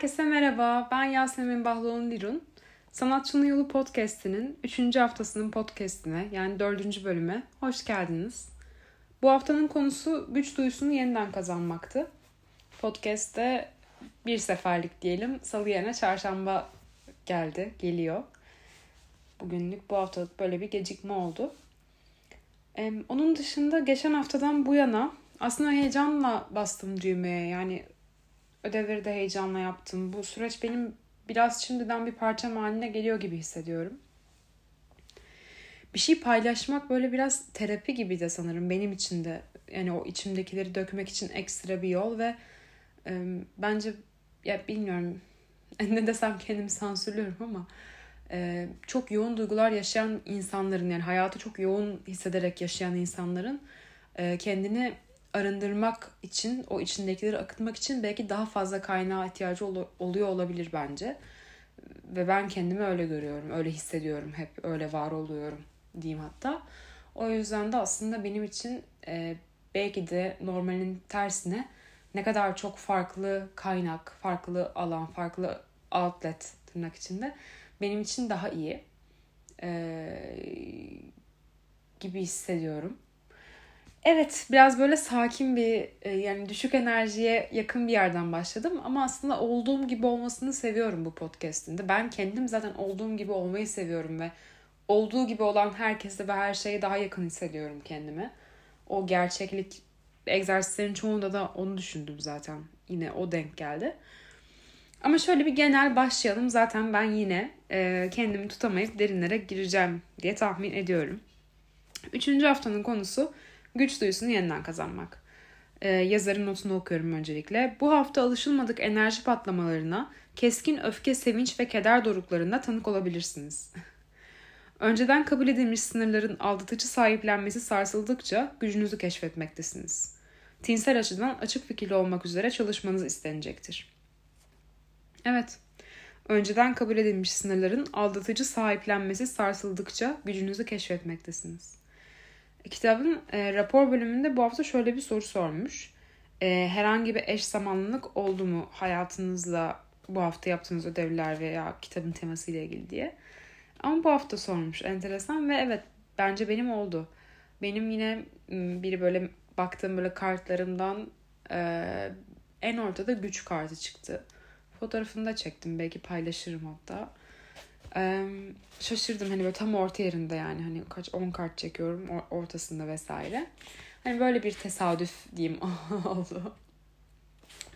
Herkese merhaba, ben Yasemin Bahloğun Lirun. Sanatçının Yolu Podcast'inin 3. haftasının podcast'ine yani 4. bölüme hoş geldiniz. Bu haftanın konusu güç duyusunu yeniden kazanmaktı. Podcast'te bir seferlik diyelim, salı yerine çarşamba geldi, geliyor. Bugünlük bu haftalık böyle bir gecikme oldu. Onun dışında geçen haftadan bu yana aslında heyecanla bastım düğmeye. Yani ödevleri de heyecanla yaptım. Bu süreç benim biraz şimdiden bir parçam haline geliyor gibi hissediyorum. Bir şey paylaşmak böyle biraz terapi gibi de sanırım benim için de. Yani o içimdekileri dökmek için ekstra bir yol ve e, bence ya bilmiyorum ne desem kendimi sansürlüyorum ama e, çok yoğun duygular yaşayan insanların yani hayatı çok yoğun hissederek yaşayan insanların e, kendini arındırmak için, o içindekileri akıtmak için belki daha fazla kaynağa ihtiyacı ol- oluyor olabilir bence. Ve ben kendimi öyle görüyorum, öyle hissediyorum, hep öyle var oluyorum diyeyim hatta. O yüzden de aslında benim için e, belki de normalin tersine ne kadar çok farklı kaynak, farklı alan, farklı outlet tırnak içinde benim için daha iyi e, gibi hissediyorum. Evet biraz böyle sakin bir e, yani düşük enerjiye yakın bir yerden başladım ama aslında olduğum gibi olmasını seviyorum bu podcast'inde. Ben kendim zaten olduğum gibi olmayı seviyorum ve olduğu gibi olan herkese ve her şeye daha yakın hissediyorum kendimi. O gerçeklik egzersizlerin çoğunda da onu düşündüm zaten. Yine o denk geldi. Ama şöyle bir genel başlayalım. Zaten ben yine e, kendimi tutamayıp derinlere gireceğim diye tahmin ediyorum. Üçüncü haftanın konusu Güç duyusunu yeniden kazanmak. Ee, yazarın notunu okuyorum öncelikle. Bu hafta alışılmadık enerji patlamalarına, keskin öfke, sevinç ve keder doruklarında tanık olabilirsiniz. Önceden kabul edilmiş sınırların aldatıcı sahiplenmesi sarsıldıkça gücünüzü keşfetmektesiniz. Tinsel açıdan açık fikirli olmak üzere çalışmanız istenecektir. Evet, önceden kabul edilmiş sınırların aldatıcı sahiplenmesi sarsıldıkça gücünüzü keşfetmektesiniz. Kitabın e, rapor bölümünde bu hafta şöyle bir soru sormuş. E, herhangi bir eş zamanlılık oldu mu hayatınızla bu hafta yaptığınız ödevler veya kitabın teması ile ilgili diye. Ama bu hafta sormuş enteresan ve evet bence benim oldu. Benim yine biri böyle baktığım böyle kartlarımdan e, en ortada güç kartı çıktı. Fotoğrafını da çektim belki paylaşırım hatta. Şaşırdım hani böyle tam orta yerinde yani hani kaç 10 kart çekiyorum ortasında vesaire. Hani böyle bir tesadüf diyeyim oldu.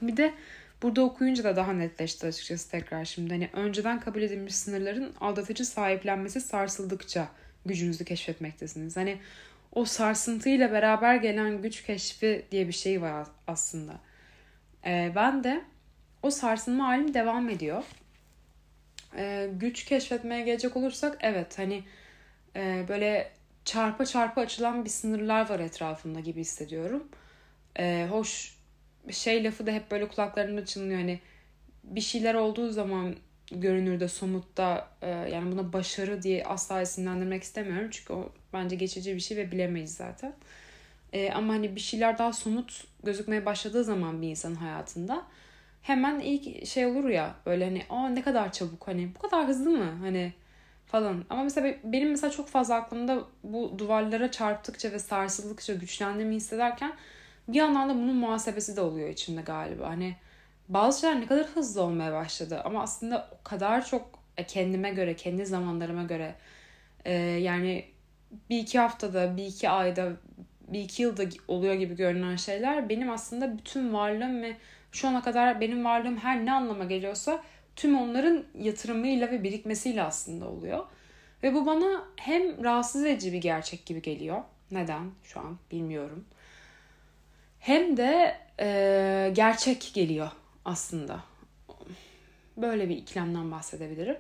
Bir de burada okuyunca da daha netleşti açıkçası tekrar şimdi. Hani önceden kabul edilmiş sınırların aldatıcı sahiplenmesi sarsıldıkça gücünüzü keşfetmektesiniz. Hani o sarsıntıyla beraber gelen güç keşfi diye bir şey var aslında. Ee, ben de o sarsılma halim devam ediyor e, güç keşfetmeye gelecek olursak evet hani e, böyle çarpa çarpa açılan bir sınırlar var etrafında gibi hissediyorum. E, hoş şey lafı da hep böyle kulaklarımda çınlıyor hani bir şeyler olduğu zaman görünürde somutta e, yani buna başarı diye asla isimlendirmek istemiyorum çünkü o bence geçici bir şey ve bilemeyiz zaten. E, ama hani bir şeyler daha somut gözükmeye başladığı zaman bir insanın hayatında hemen ilk şey olur ya böyle hani aa ne kadar çabuk hani bu kadar hızlı mı hani falan. Ama mesela benim mesela çok fazla aklımda bu duvarlara çarptıkça ve sarsıldıkça güçlendiğimi hissederken bir yandan da bunun muhasebesi de oluyor içimde galiba. Hani bazı şeyler ne kadar hızlı olmaya başladı ama aslında o kadar çok e, kendime göre, kendi zamanlarıma göre e, yani bir iki haftada, bir iki ayda, bir iki yılda oluyor gibi görünen şeyler benim aslında bütün varlığım ve şu ana kadar benim varlığım her ne anlama geliyorsa tüm onların yatırımıyla ve birikmesiyle aslında oluyor. Ve bu bana hem rahatsız edici bir gerçek gibi geliyor. Neden? Şu an bilmiyorum. Hem de e, gerçek geliyor aslında. Böyle bir ikilemden bahsedebilirim.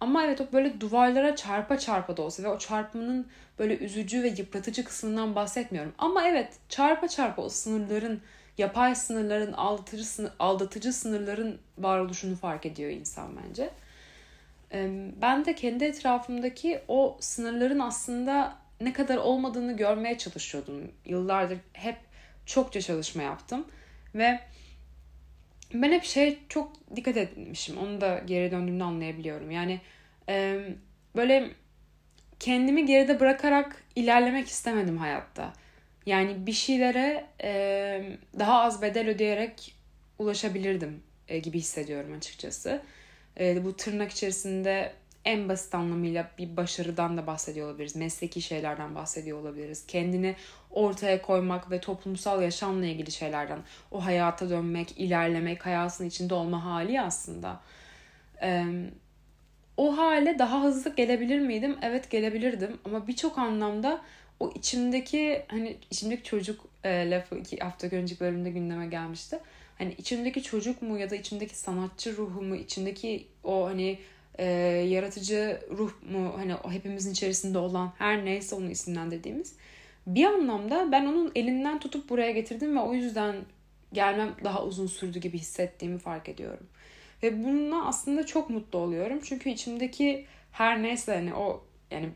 Ama evet o böyle duvarlara çarpa çarpa da olsa ve o çarpmanın böyle üzücü ve yıpratıcı kısmından bahsetmiyorum. Ama evet çarpa çarpa o sınırların yapay sınırların, aldatıcı, sınır, aldatıcı sınırların varoluşunu fark ediyor insan bence. Ben de kendi etrafımdaki o sınırların aslında ne kadar olmadığını görmeye çalışıyordum. Yıllardır hep çokça çalışma yaptım ve ben hep şey çok dikkat etmişim. Onu da geri döndüğümde anlayabiliyorum. Yani böyle kendimi geride bırakarak ilerlemek istemedim hayatta. Yani bir şeylere e, daha az bedel ödeyerek ulaşabilirdim e, gibi hissediyorum açıkçası. E, bu tırnak içerisinde en basit anlamıyla bir başarıdan da bahsediyor olabiliriz. Mesleki şeylerden bahsediyor olabiliriz. Kendini ortaya koymak ve toplumsal yaşamla ilgili şeylerden. O hayata dönmek, ilerlemek, hayatın içinde olma hali aslında. Ee, o hale daha hızlı gelebilir miydim? Evet gelebilirdim ama birçok anlamda o içimdeki hani içimdeki çocuk e, lafı iki hafta önceki bölümde gündeme gelmişti. Hani içimdeki çocuk mu ya da içimdeki sanatçı ruhu mu, içimdeki o hani e, yaratıcı ruh mu hani o hepimizin içerisinde olan her neyse onu isimlendirdiğimiz bir anlamda ben onun elinden tutup buraya getirdim ve o yüzden gelmem daha uzun sürdü gibi hissettiğimi fark ediyorum. Ve bununla aslında çok mutlu oluyorum. Çünkü içimdeki her neyse hani o yani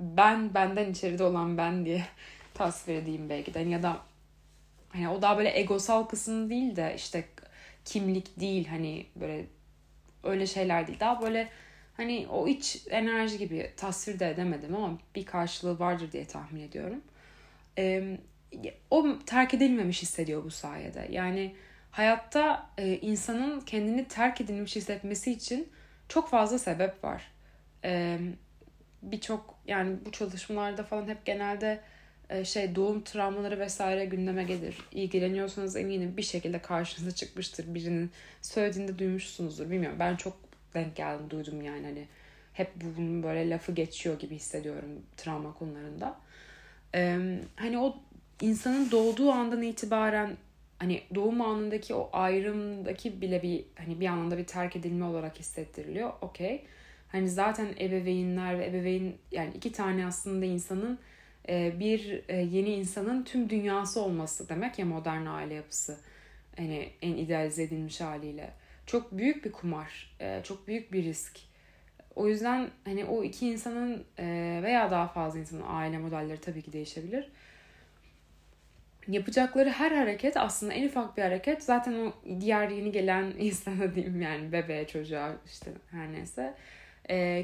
ben benden içeride olan ben diye tasvir edeyim belki de. Hani ya da hani o daha böyle egosal kısım değil de işte kimlik değil hani böyle öyle şeyler değil. Daha böyle hani o iç enerji gibi tasvir de edemedim ama bir karşılığı vardır diye tahmin ediyorum. Ee, o terk edilmemiş hissediyor bu sayede. Yani hayatta e, insanın kendini terk edilmiş hissetmesi için çok fazla sebep var. Ee, Birçok yani bu çalışmalarda falan hep genelde e, şey doğum travmaları vesaire gündeme gelir. İlgileniyorsanız eminim bir şekilde karşınıza çıkmıştır. Birinin söylediğinde duymuşsunuzdur. Bilmiyorum ben çok denk geldim duydum yani hani hep bunun böyle lafı geçiyor gibi hissediyorum travma konularında. Ee, hani o insanın doğduğu andan itibaren hani doğum anındaki o ayrımdaki bile bir hani bir anlamda bir terk edilme olarak hissettiriliyor. Okey. Hani zaten ebeveynler ve ebeveyn yani iki tane aslında insanın e, bir e, yeni insanın tüm dünyası olması demek ya modern aile yapısı. Hani en idealize edilmiş haliyle. Çok büyük bir kumar. E, çok büyük bir risk. O yüzden hani o iki insanın veya daha fazla insanın aile modelleri tabii ki değişebilir. Yapacakları her hareket aslında en ufak bir hareket zaten o diğer yeni gelen insana diyeyim yani bebeğe çocuğa işte her neyse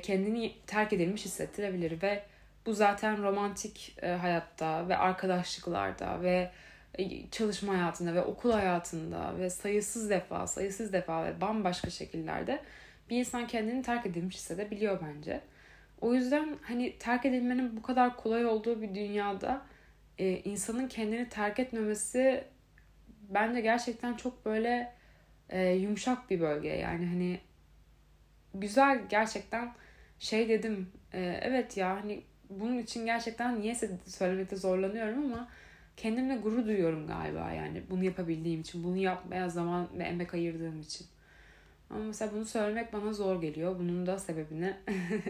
kendini terk edilmiş hissettirebilir ve bu zaten romantik e, hayatta ve arkadaşlıklarda ve e, çalışma hayatında ve okul hayatında ve sayısız defa, sayısız defa ve bambaşka şekillerde bir insan kendini terk edilmiş hissedebiliyor bence. O yüzden hani terk edilmenin bu kadar kolay olduğu bir dünyada e, insanın kendini terk etmemesi bence gerçekten çok böyle e, yumuşak bir bölge. Yani hani güzel gerçekten şey dedim. E, evet ya hani bunun için gerçekten niyeyse söylemekte zorlanıyorum ama kendimle gurur duyuyorum galiba yani bunu yapabildiğim için, bunu yapmaya zaman ve emek ayırdığım için. Ama mesela bunu söylemek bana zor geliyor. Bunun da sebebini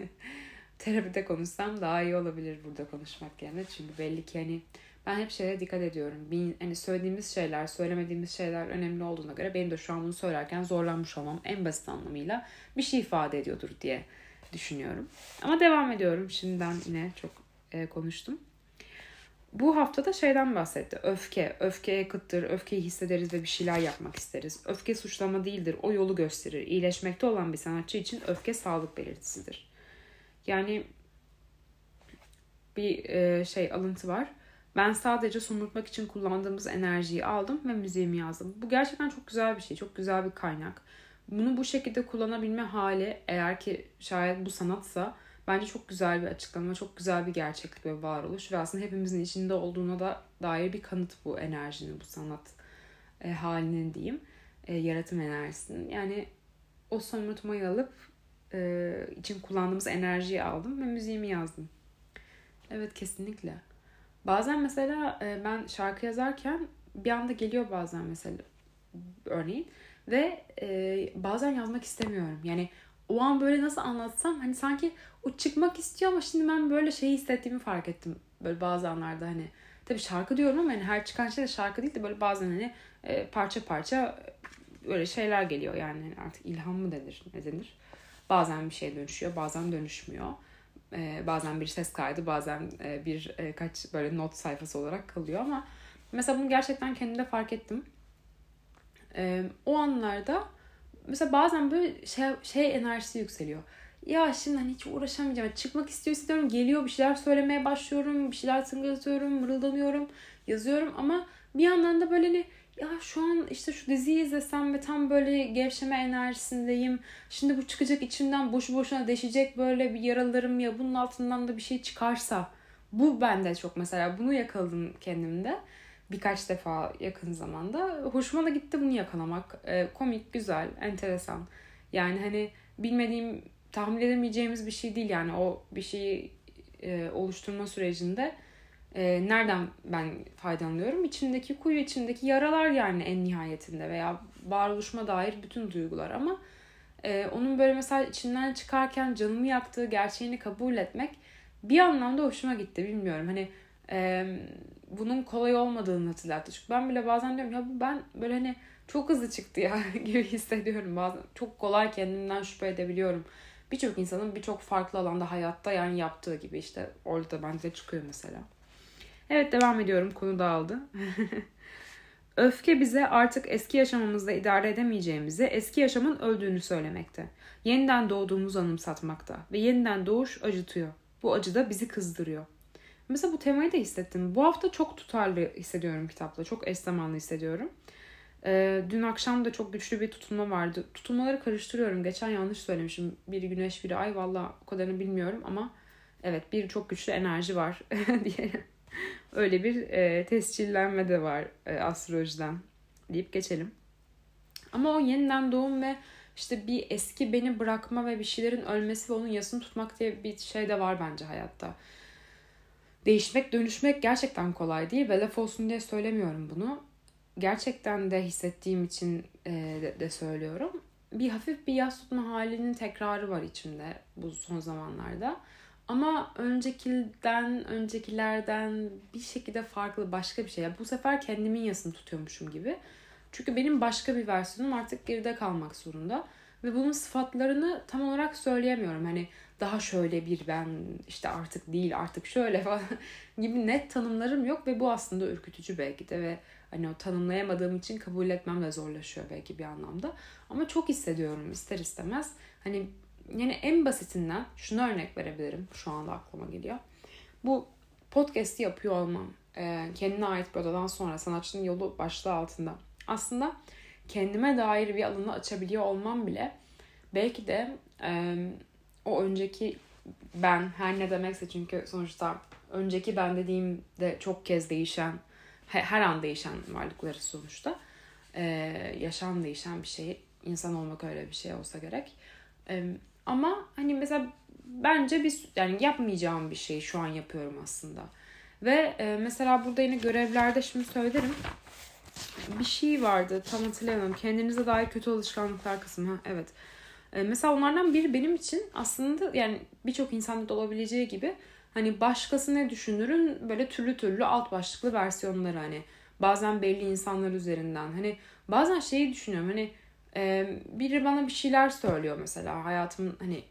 terapide konuşsam daha iyi olabilir burada konuşmak yerine. Çünkü belli ki hani ben hep şeye dikkat ediyorum. Bir, hani söylediğimiz şeyler, söylemediğimiz şeyler önemli olduğuna göre benim de şu an bunu söylerken zorlanmış olmam en basit anlamıyla bir şey ifade ediyordur diye düşünüyorum. Ama devam ediyorum. Şimdiden yine çok e, konuştum. Bu haftada şeyden bahsetti. Öfke. Öfkeye kıttır. Öfkeyi hissederiz ve bir şeyler yapmak isteriz. Öfke suçlama değildir. O yolu gösterir. İyileşmekte olan bir sanatçı için öfke sağlık belirtisidir. Yani bir e, şey alıntı var. Ben sadece somurtmak için kullandığımız enerjiyi aldım ve müziğimi yazdım. Bu gerçekten çok güzel bir şey. Çok güzel bir kaynak bunu bu şekilde kullanabilme hali eğer ki şayet bu sanatsa bence çok güzel bir açıklama, çok güzel bir gerçeklik ve varoluş ve aslında hepimizin içinde olduğuna da dair bir kanıt bu enerjinin, bu sanat e, halinin diyeyim, e, yaratım enerjisinin. Yani o somurtmayı alıp e, için kullandığımız enerjiyi aldım ve müziğimi yazdım. Evet kesinlikle. Bazen mesela e, ben şarkı yazarken bir anda geliyor bazen mesela örneğin ve e, bazen yazmak istemiyorum. Yani o an böyle nasıl anlatsam hani sanki o çıkmak istiyor ama şimdi ben böyle şey hissettiğimi fark ettim. Böyle bazı anlarda hani tabii şarkı diyorum ama hani her çıkan şey de şarkı değil de böyle bazen hani e, parça parça böyle şeyler geliyor yani hani artık ilham mı denir ne denir. Bazen bir şey dönüşüyor bazen dönüşmüyor. E, bazen bir ses kaydı bazen e, bir e, kaç böyle not sayfası olarak kalıyor ama mesela bunu gerçekten kendimde fark ettim o anlarda mesela bazen böyle şey, şey enerjisi yükseliyor. Ya şimdi hani hiç uğraşamayacağım. Çıkmak istiyor istiyorum. Geliyor bir şeyler söylemeye başlıyorum. Bir şeyler tıngırdatıyorum, mırıldanıyorum, yazıyorum. Ama bir yandan da böyle hani ya şu an işte şu diziyi izlesem ve tam böyle gevşeme enerjisindeyim. Şimdi bu çıkacak içimden boşu boşuna deşecek böyle bir yaralarım ya bunun altından da bir şey çıkarsa. Bu bende çok mesela bunu yakaladım kendimde birkaç defa yakın zamanda. Hoşuma da gitti bunu yakalamak. E, komik, güzel, enteresan. Yani hani bilmediğim, tahmin edemeyeceğimiz bir şey değil yani o bir şeyi e, oluşturma sürecinde e, nereden ben faydalanıyorum? İçindeki kuyu, içindeki yaralar yani en nihayetinde veya varoluşuma dair bütün duygular ama e, onun böyle mesela içinden çıkarken canımı yaktığı gerçeğini kabul etmek bir anlamda hoşuma gitti bilmiyorum. Hani e, bunun kolay olmadığını hatırlattı. Çünkü ben bile bazen diyorum ya ben böyle hani çok hızlı çıktı ya gibi hissediyorum bazen. Çok kolay kendimden şüphe edebiliyorum. Birçok insanın birçok farklı alanda hayatta yani yaptığı gibi işte orada da bence çıkıyor mesela. Evet devam ediyorum konu dağıldı. Öfke bize artık eski yaşamımızda idare edemeyeceğimizi, eski yaşamın öldüğünü söylemekte. Yeniden doğduğumuzu anımsatmakta ve yeniden doğuş acıtıyor. Bu acı da bizi kızdırıyor. Mesela bu temayı da hissettim. Bu hafta çok tutarlı hissediyorum kitapla. Çok eş zamanlı hissediyorum. Ee, dün akşam da çok güçlü bir tutulma vardı. Tutulmaları karıştırıyorum. Geçen yanlış söylemişim. Biri güneş, biri ay. Valla o kadarını bilmiyorum ama evet bir çok güçlü enerji var diye öyle bir e, tescillenme de var e, astrolojiden deyip geçelim. Ama o yeniden doğum ve işte bir eski beni bırakma ve bir şeylerin ölmesi ve onun yasını tutmak diye bir şey de var bence hayatta. Değişmek, dönüşmek gerçekten kolay değil ve laf olsun diye söylemiyorum bunu. Gerçekten de hissettiğim için e, de, de söylüyorum. Bir hafif bir yas tutma halinin tekrarı var içimde bu son zamanlarda. Ama öncekilden, öncekilerden bir şekilde farklı başka bir şey. Yani bu sefer kendimin yasını tutuyormuşum gibi. Çünkü benim başka bir versiyonum artık geride kalmak zorunda. Ve bunun sıfatlarını tam olarak söyleyemiyorum. Hani daha şöyle bir ben işte artık değil artık şöyle falan gibi net tanımlarım yok ve bu aslında ürkütücü belki de ve hani o tanımlayamadığım için kabul etmem de zorlaşıyor belki bir anlamda. Ama çok hissediyorum ister istemez. Hani yani en basitinden şunu örnek verebilirim. Şu anda aklıma geliyor. Bu podcast'i yapıyor olmam. E, kendine ait bir odadan sonra sanatçının yolu başlığı altında. Aslında kendime dair bir alanı açabiliyor olmam bile belki de e, o önceki ben her ne demekse çünkü sonuçta önceki ben dediğimde çok kez değişen her an değişen varlıkları sonuçta ee, yaşam değişen bir şey insan olmak öyle bir şey olsa gerek ee, ama hani mesela bence bir yani yapmayacağım bir şey şu an yapıyorum aslında. Ve e, mesela burada yine görevlerde şimdi söylerim. Bir şey vardı tam hatırlayamam kendinize dair kötü alışkanlıklar kısmı. Ha evet. E, mesela onlardan biri benim için aslında yani birçok insanda da olabileceği gibi hani başkası ne düşünürün böyle türlü türlü alt başlıklı versiyonları hani bazen belli insanlar üzerinden. Hani bazen şeyi düşünüyorum hani e, biri bana bir şeyler söylüyor mesela hayatımın hani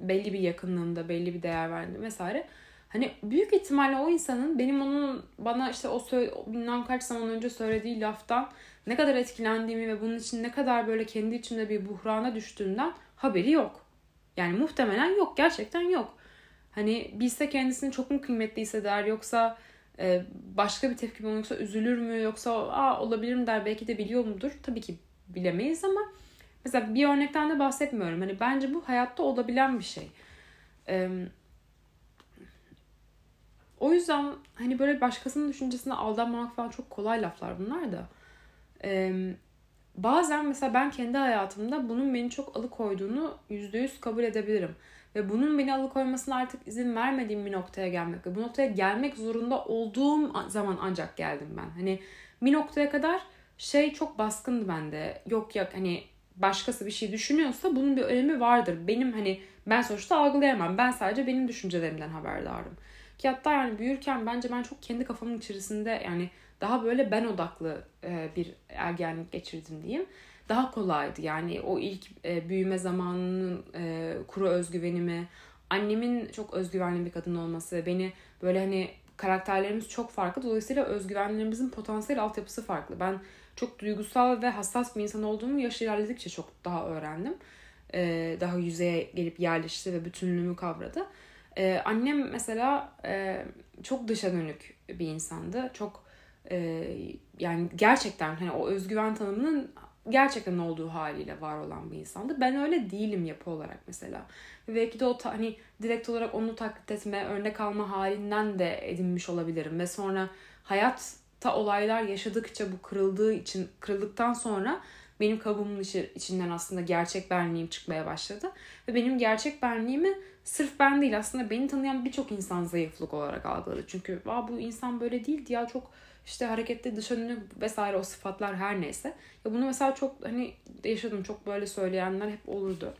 belli bir yakınlığında belli bir değer verdiğinde vesaire hani büyük ihtimalle o insanın benim onun bana işte o bilmem kaç zaman önce söylediği laftan ne kadar etkilendiğimi ve bunun için ne kadar böyle kendi içimde bir buhrana düştüğümden haberi yok. Yani muhtemelen yok. Gerçekten yok. Hani bilse kendisini çok mu kıymetli hisseder yoksa başka bir tepki mi yoksa üzülür mü yoksa Aa, olabilir mi der belki de biliyor mudur? Tabii ki bilemeyiz ama mesela bir örnekten de bahsetmiyorum. Hani bence bu hayatta olabilen bir şey. Ee, o yüzden hani böyle başkasının düşüncesine aldanmamak falan çok kolay laflar bunlar da. Ee, bazen mesela ben kendi hayatımda bunun beni çok alıkoyduğunu yüzde yüz kabul edebilirim. Ve bunun beni alıkoymasına artık izin vermediğim bir noktaya gelmek ve bu noktaya gelmek zorunda olduğum zaman ancak geldim ben. Hani bir noktaya kadar şey çok baskındı bende. Yok yok hani başkası bir şey düşünüyorsa bunun bir önemi vardır. Benim hani ben sonuçta algılayamam. Ben sadece benim düşüncelerimden haberdarım. Ki hatta yani büyürken bence ben çok kendi kafamın içerisinde yani daha böyle ben odaklı e, bir ergenlik geçirdim diyeyim. Daha kolaydı yani o ilk e, büyüme zamanının e, kuru özgüvenimi, annemin çok özgüvenli bir kadın olması beni böyle hani karakterlerimiz çok farklı. Dolayısıyla özgüvenlerimizin potansiyel altyapısı farklı. Ben çok duygusal ve hassas bir insan olduğumu yaş ilerledikçe çok daha öğrendim. Ee, daha yüzeye gelip yerleşti ve bütünlüğümü kavradı. Ee, annem mesela e, çok dışa dönük bir insandı. Çok e, yani gerçekten hani o özgüven tanımının gerçekten olduğu haliyle var olan bir insandı. Ben öyle değilim yapı olarak mesela. Ve belki de o ta, hani direkt olarak onu taklit etme, örnek alma halinden de edinmiş olabilirim. Ve sonra hayatta olaylar yaşadıkça bu kırıldığı için, kırıldıktan sonra benim kabuğumun içinden aslında gerçek benliğim çıkmaya başladı. Ve benim gerçek benliğimi sırf ben değil aslında beni tanıyan birçok insan zayıflık olarak algıladı. Çünkü Aa, bu insan böyle değildi ya çok işte hareketli dış vesaire o sıfatlar her neyse. Ya bunu mesela çok hani yaşadım çok böyle söyleyenler hep olurdu.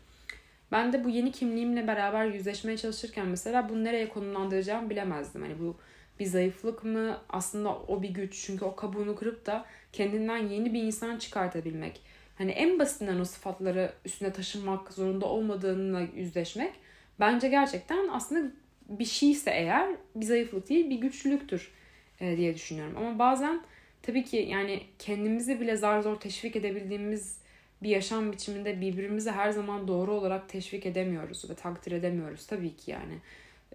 Ben de bu yeni kimliğimle beraber yüzleşmeye çalışırken mesela bunu nereye konumlandıracağımı bilemezdim. Hani bu bir zayıflık mı aslında o bir güç çünkü o kabuğunu kırıp da kendinden yeni bir insan çıkartabilmek. Hani en basitinden o sıfatları üstüne taşınmak zorunda olmadığına yüzleşmek bence gerçekten aslında bir şeyse eğer bir zayıflık değil bir güçlülüktür e, diye düşünüyorum. Ama bazen tabii ki yani kendimizi bile zar zor teşvik edebildiğimiz bir yaşam biçiminde birbirimizi her zaman doğru olarak teşvik edemiyoruz ve takdir edemiyoruz tabii ki yani.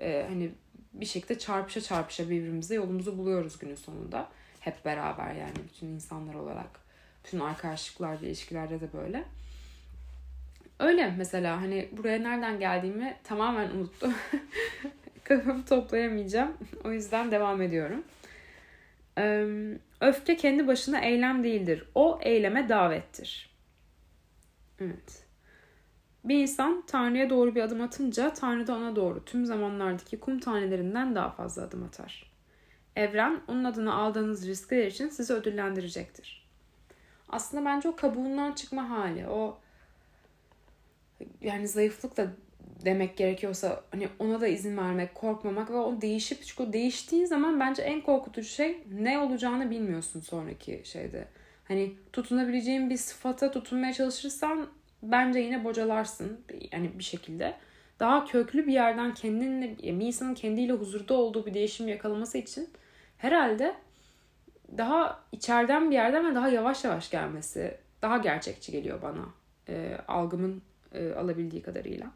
E, hani bir şekilde çarpışa çarpışa birbirimize yolumuzu buluyoruz günün sonunda. Hep beraber yani bütün insanlar olarak. Bütün arkadaşlıklarda, ilişkilerde de böyle. Öyle mesela hani buraya nereden geldiğimi tamamen unuttum. Kafamı toplayamayacağım. O yüzden devam ediyorum. Öfke kendi başına eylem değildir. O eyleme davettir. Evet. Bir insan Tanrı'ya doğru bir adım atınca Tanrı da ona doğru tüm zamanlardaki kum tanelerinden daha fazla adım atar. Evren onun adına aldığınız riskler için sizi ödüllendirecektir. Aslında bence o kabuğundan çıkma hali, o yani zayıflık da demek gerekiyorsa hani ona da izin vermek, korkmamak ve o değişip çünkü o değiştiği zaman bence en korkutucu şey ne olacağını bilmiyorsun sonraki şeyde. Hani tutunabileceğin bir sıfata tutunmaya çalışırsan bence yine bocalarsın yani bir şekilde. Daha köklü bir yerden kendinle bir insanın kendiyle huzurda olduğu bir değişim yakalaması için herhalde daha içeriden bir yerden ve daha yavaş yavaş gelmesi daha gerçekçi geliyor bana e, algımın e, alabildiği kadarıyla.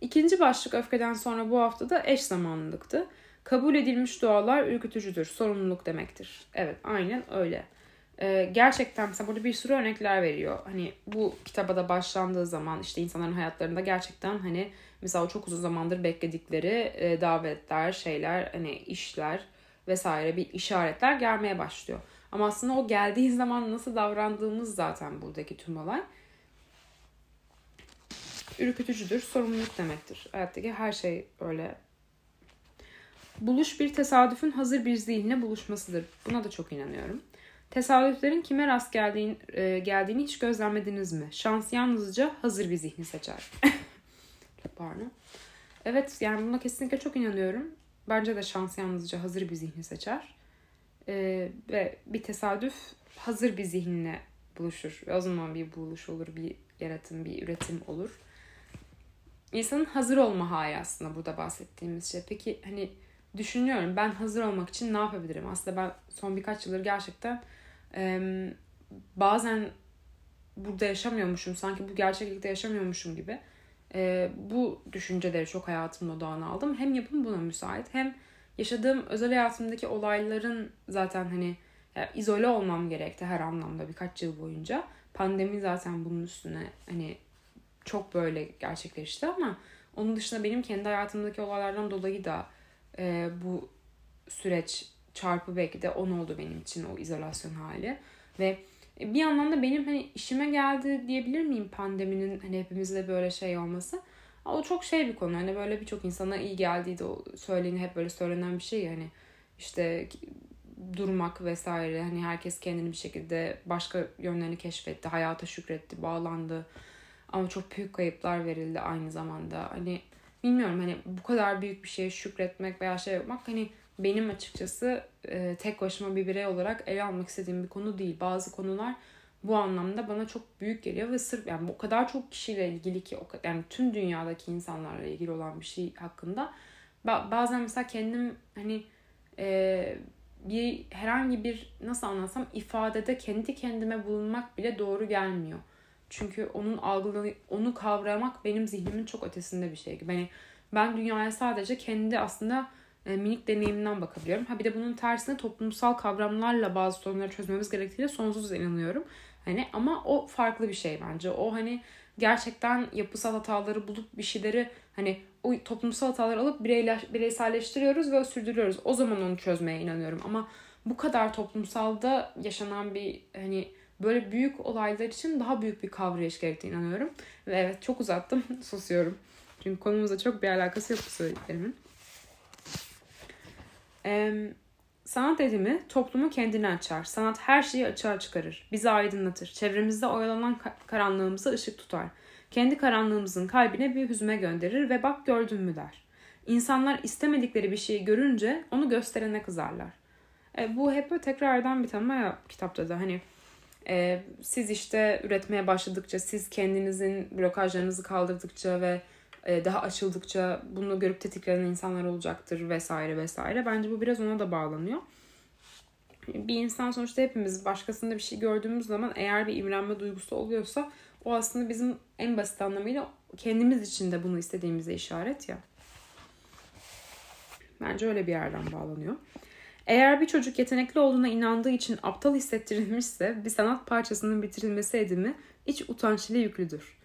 İkinci başlık öfkeden sonra bu hafta da eş zamanlılıktı. Kabul edilmiş dualar ürkütücüdür, sorumluluk demektir. Evet aynen öyle. Ee, gerçekten mesela burada bir sürü örnekler veriyor. Hani bu kitaba da başlandığı zaman işte insanların hayatlarında gerçekten hani mesela çok uzun zamandır bekledikleri e, davetler, şeyler, hani işler vesaire bir işaretler gelmeye başlıyor. Ama aslında o geldiği zaman nasıl davrandığımız zaten buradaki tüm olay ürkütücüdür, sorumluluk demektir. Hayattaki her şey öyle. Buluş bir tesadüfün hazır bir zihinle buluşmasıdır. Buna da çok inanıyorum. Tesadüflerin kime rast geldiğin, e, geldiğini hiç gözlemlediniz mi? Şans yalnızca hazır bir zihni seçer. Pardon. Evet yani buna kesinlikle çok inanıyorum. Bence de şans yalnızca hazır bir zihni seçer. E, ve bir tesadüf hazır bir zihinle buluşur. O zaman bir buluş olur, bir yaratım, bir üretim olur insanın hazır olma hali aslında burada bahsettiğimiz şey. Peki hani düşünüyorum ben hazır olmak için ne yapabilirim? Aslında ben son birkaç yıldır gerçekten e, bazen burada yaşamıyormuşum sanki bu gerçeklikte yaşamıyormuşum gibi e, bu düşünceleri çok hayatımda odağına aldım. Hem yapım buna müsait hem yaşadığım özel hayatımdaki olayların zaten hani yani izole olmam gerekti her anlamda birkaç yıl boyunca. Pandemi zaten bunun üstüne hani çok böyle gerçekleşti ama onun dışında benim kendi hayatımdaki olaylardan dolayı da e, bu süreç çarpı belki de on oldu benim için o izolasyon hali ve bir yandan da benim hani işime geldi diyebilir miyim pandeminin hani hepimizde böyle şey olması. O çok şey bir konu. Hani böyle birçok insana iyi geldiği de söyleni hep böyle söylenen bir şey yani işte durmak vesaire hani herkes kendini bir şekilde başka yönlerini keşfetti, hayata şükretti, bağlandı ama çok büyük kayıplar verildi aynı zamanda. Hani bilmiyorum hani bu kadar büyük bir şeye şükretmek veya şey yapmak hani benim açıkçası e, tek başıma bir birey olarak ele almak istediğim bir konu değil. Bazı konular bu anlamda bana çok büyük geliyor ve sırf yani o kadar çok kişiyle ilgili ki o yani tüm dünyadaki insanlarla ilgili olan bir şey hakkında bazen mesela kendim hani e, bir herhangi bir nasıl anlatsam ifadede kendi kendime bulunmak bile doğru gelmiyor. Çünkü onun algılı onu kavramak benim zihnimin çok ötesinde bir şey. Yani ben dünyaya sadece kendi aslında e, minik deneyimimden bakabiliyorum. Ha bir de bunun tersine toplumsal kavramlarla bazı sorunları çözmemiz gerektiğine sonsuz inanıyorum. Hani ama o farklı bir şey bence. O hani gerçekten yapısal hataları bulup bir şeyleri hani o toplumsal hataları alıp bireyler, bireyselleştiriyoruz ve sürdürüyoruz. O zaman onu çözmeye inanıyorum. Ama bu kadar toplumsalda yaşanan bir hani böyle büyük olaylar için daha büyük bir kavrayış gerektiğine inanıyorum. Ve evet çok uzattım. Susuyorum. Çünkü konumuzla çok bir alakası yok bu söylediklerimin. Ee, sanat edimi toplumu kendine açar. Sanat her şeyi açığa çıkarır. Bizi aydınlatır. Çevremizde oyalanan karanlığımıza ışık tutar. Kendi karanlığımızın kalbine bir hüzme gönderir ve bak gördün mü der. İnsanlar istemedikleri bir şeyi görünce onu gösterene kızarlar. E, bu hep böyle tekrar bir tema ya kitapta da hani e, siz işte üretmeye başladıkça, siz kendinizin blokajlarınızı kaldırdıkça ve e, daha açıldıkça bunu görüp tetiklenen insanlar olacaktır vesaire vesaire. Bence bu biraz ona da bağlanıyor. Bir insan sonuçta hepimiz başkasında bir şey gördüğümüz zaman eğer bir imrenme duygusu oluyorsa o aslında bizim en basit anlamıyla kendimiz için de bunu istediğimize işaret ya. Bence öyle bir yerden bağlanıyor. Eğer bir çocuk yetenekli olduğuna inandığı için aptal hissettirilmişse bir sanat parçasının bitirilmesi edimi iç utanç ile yüklüdür.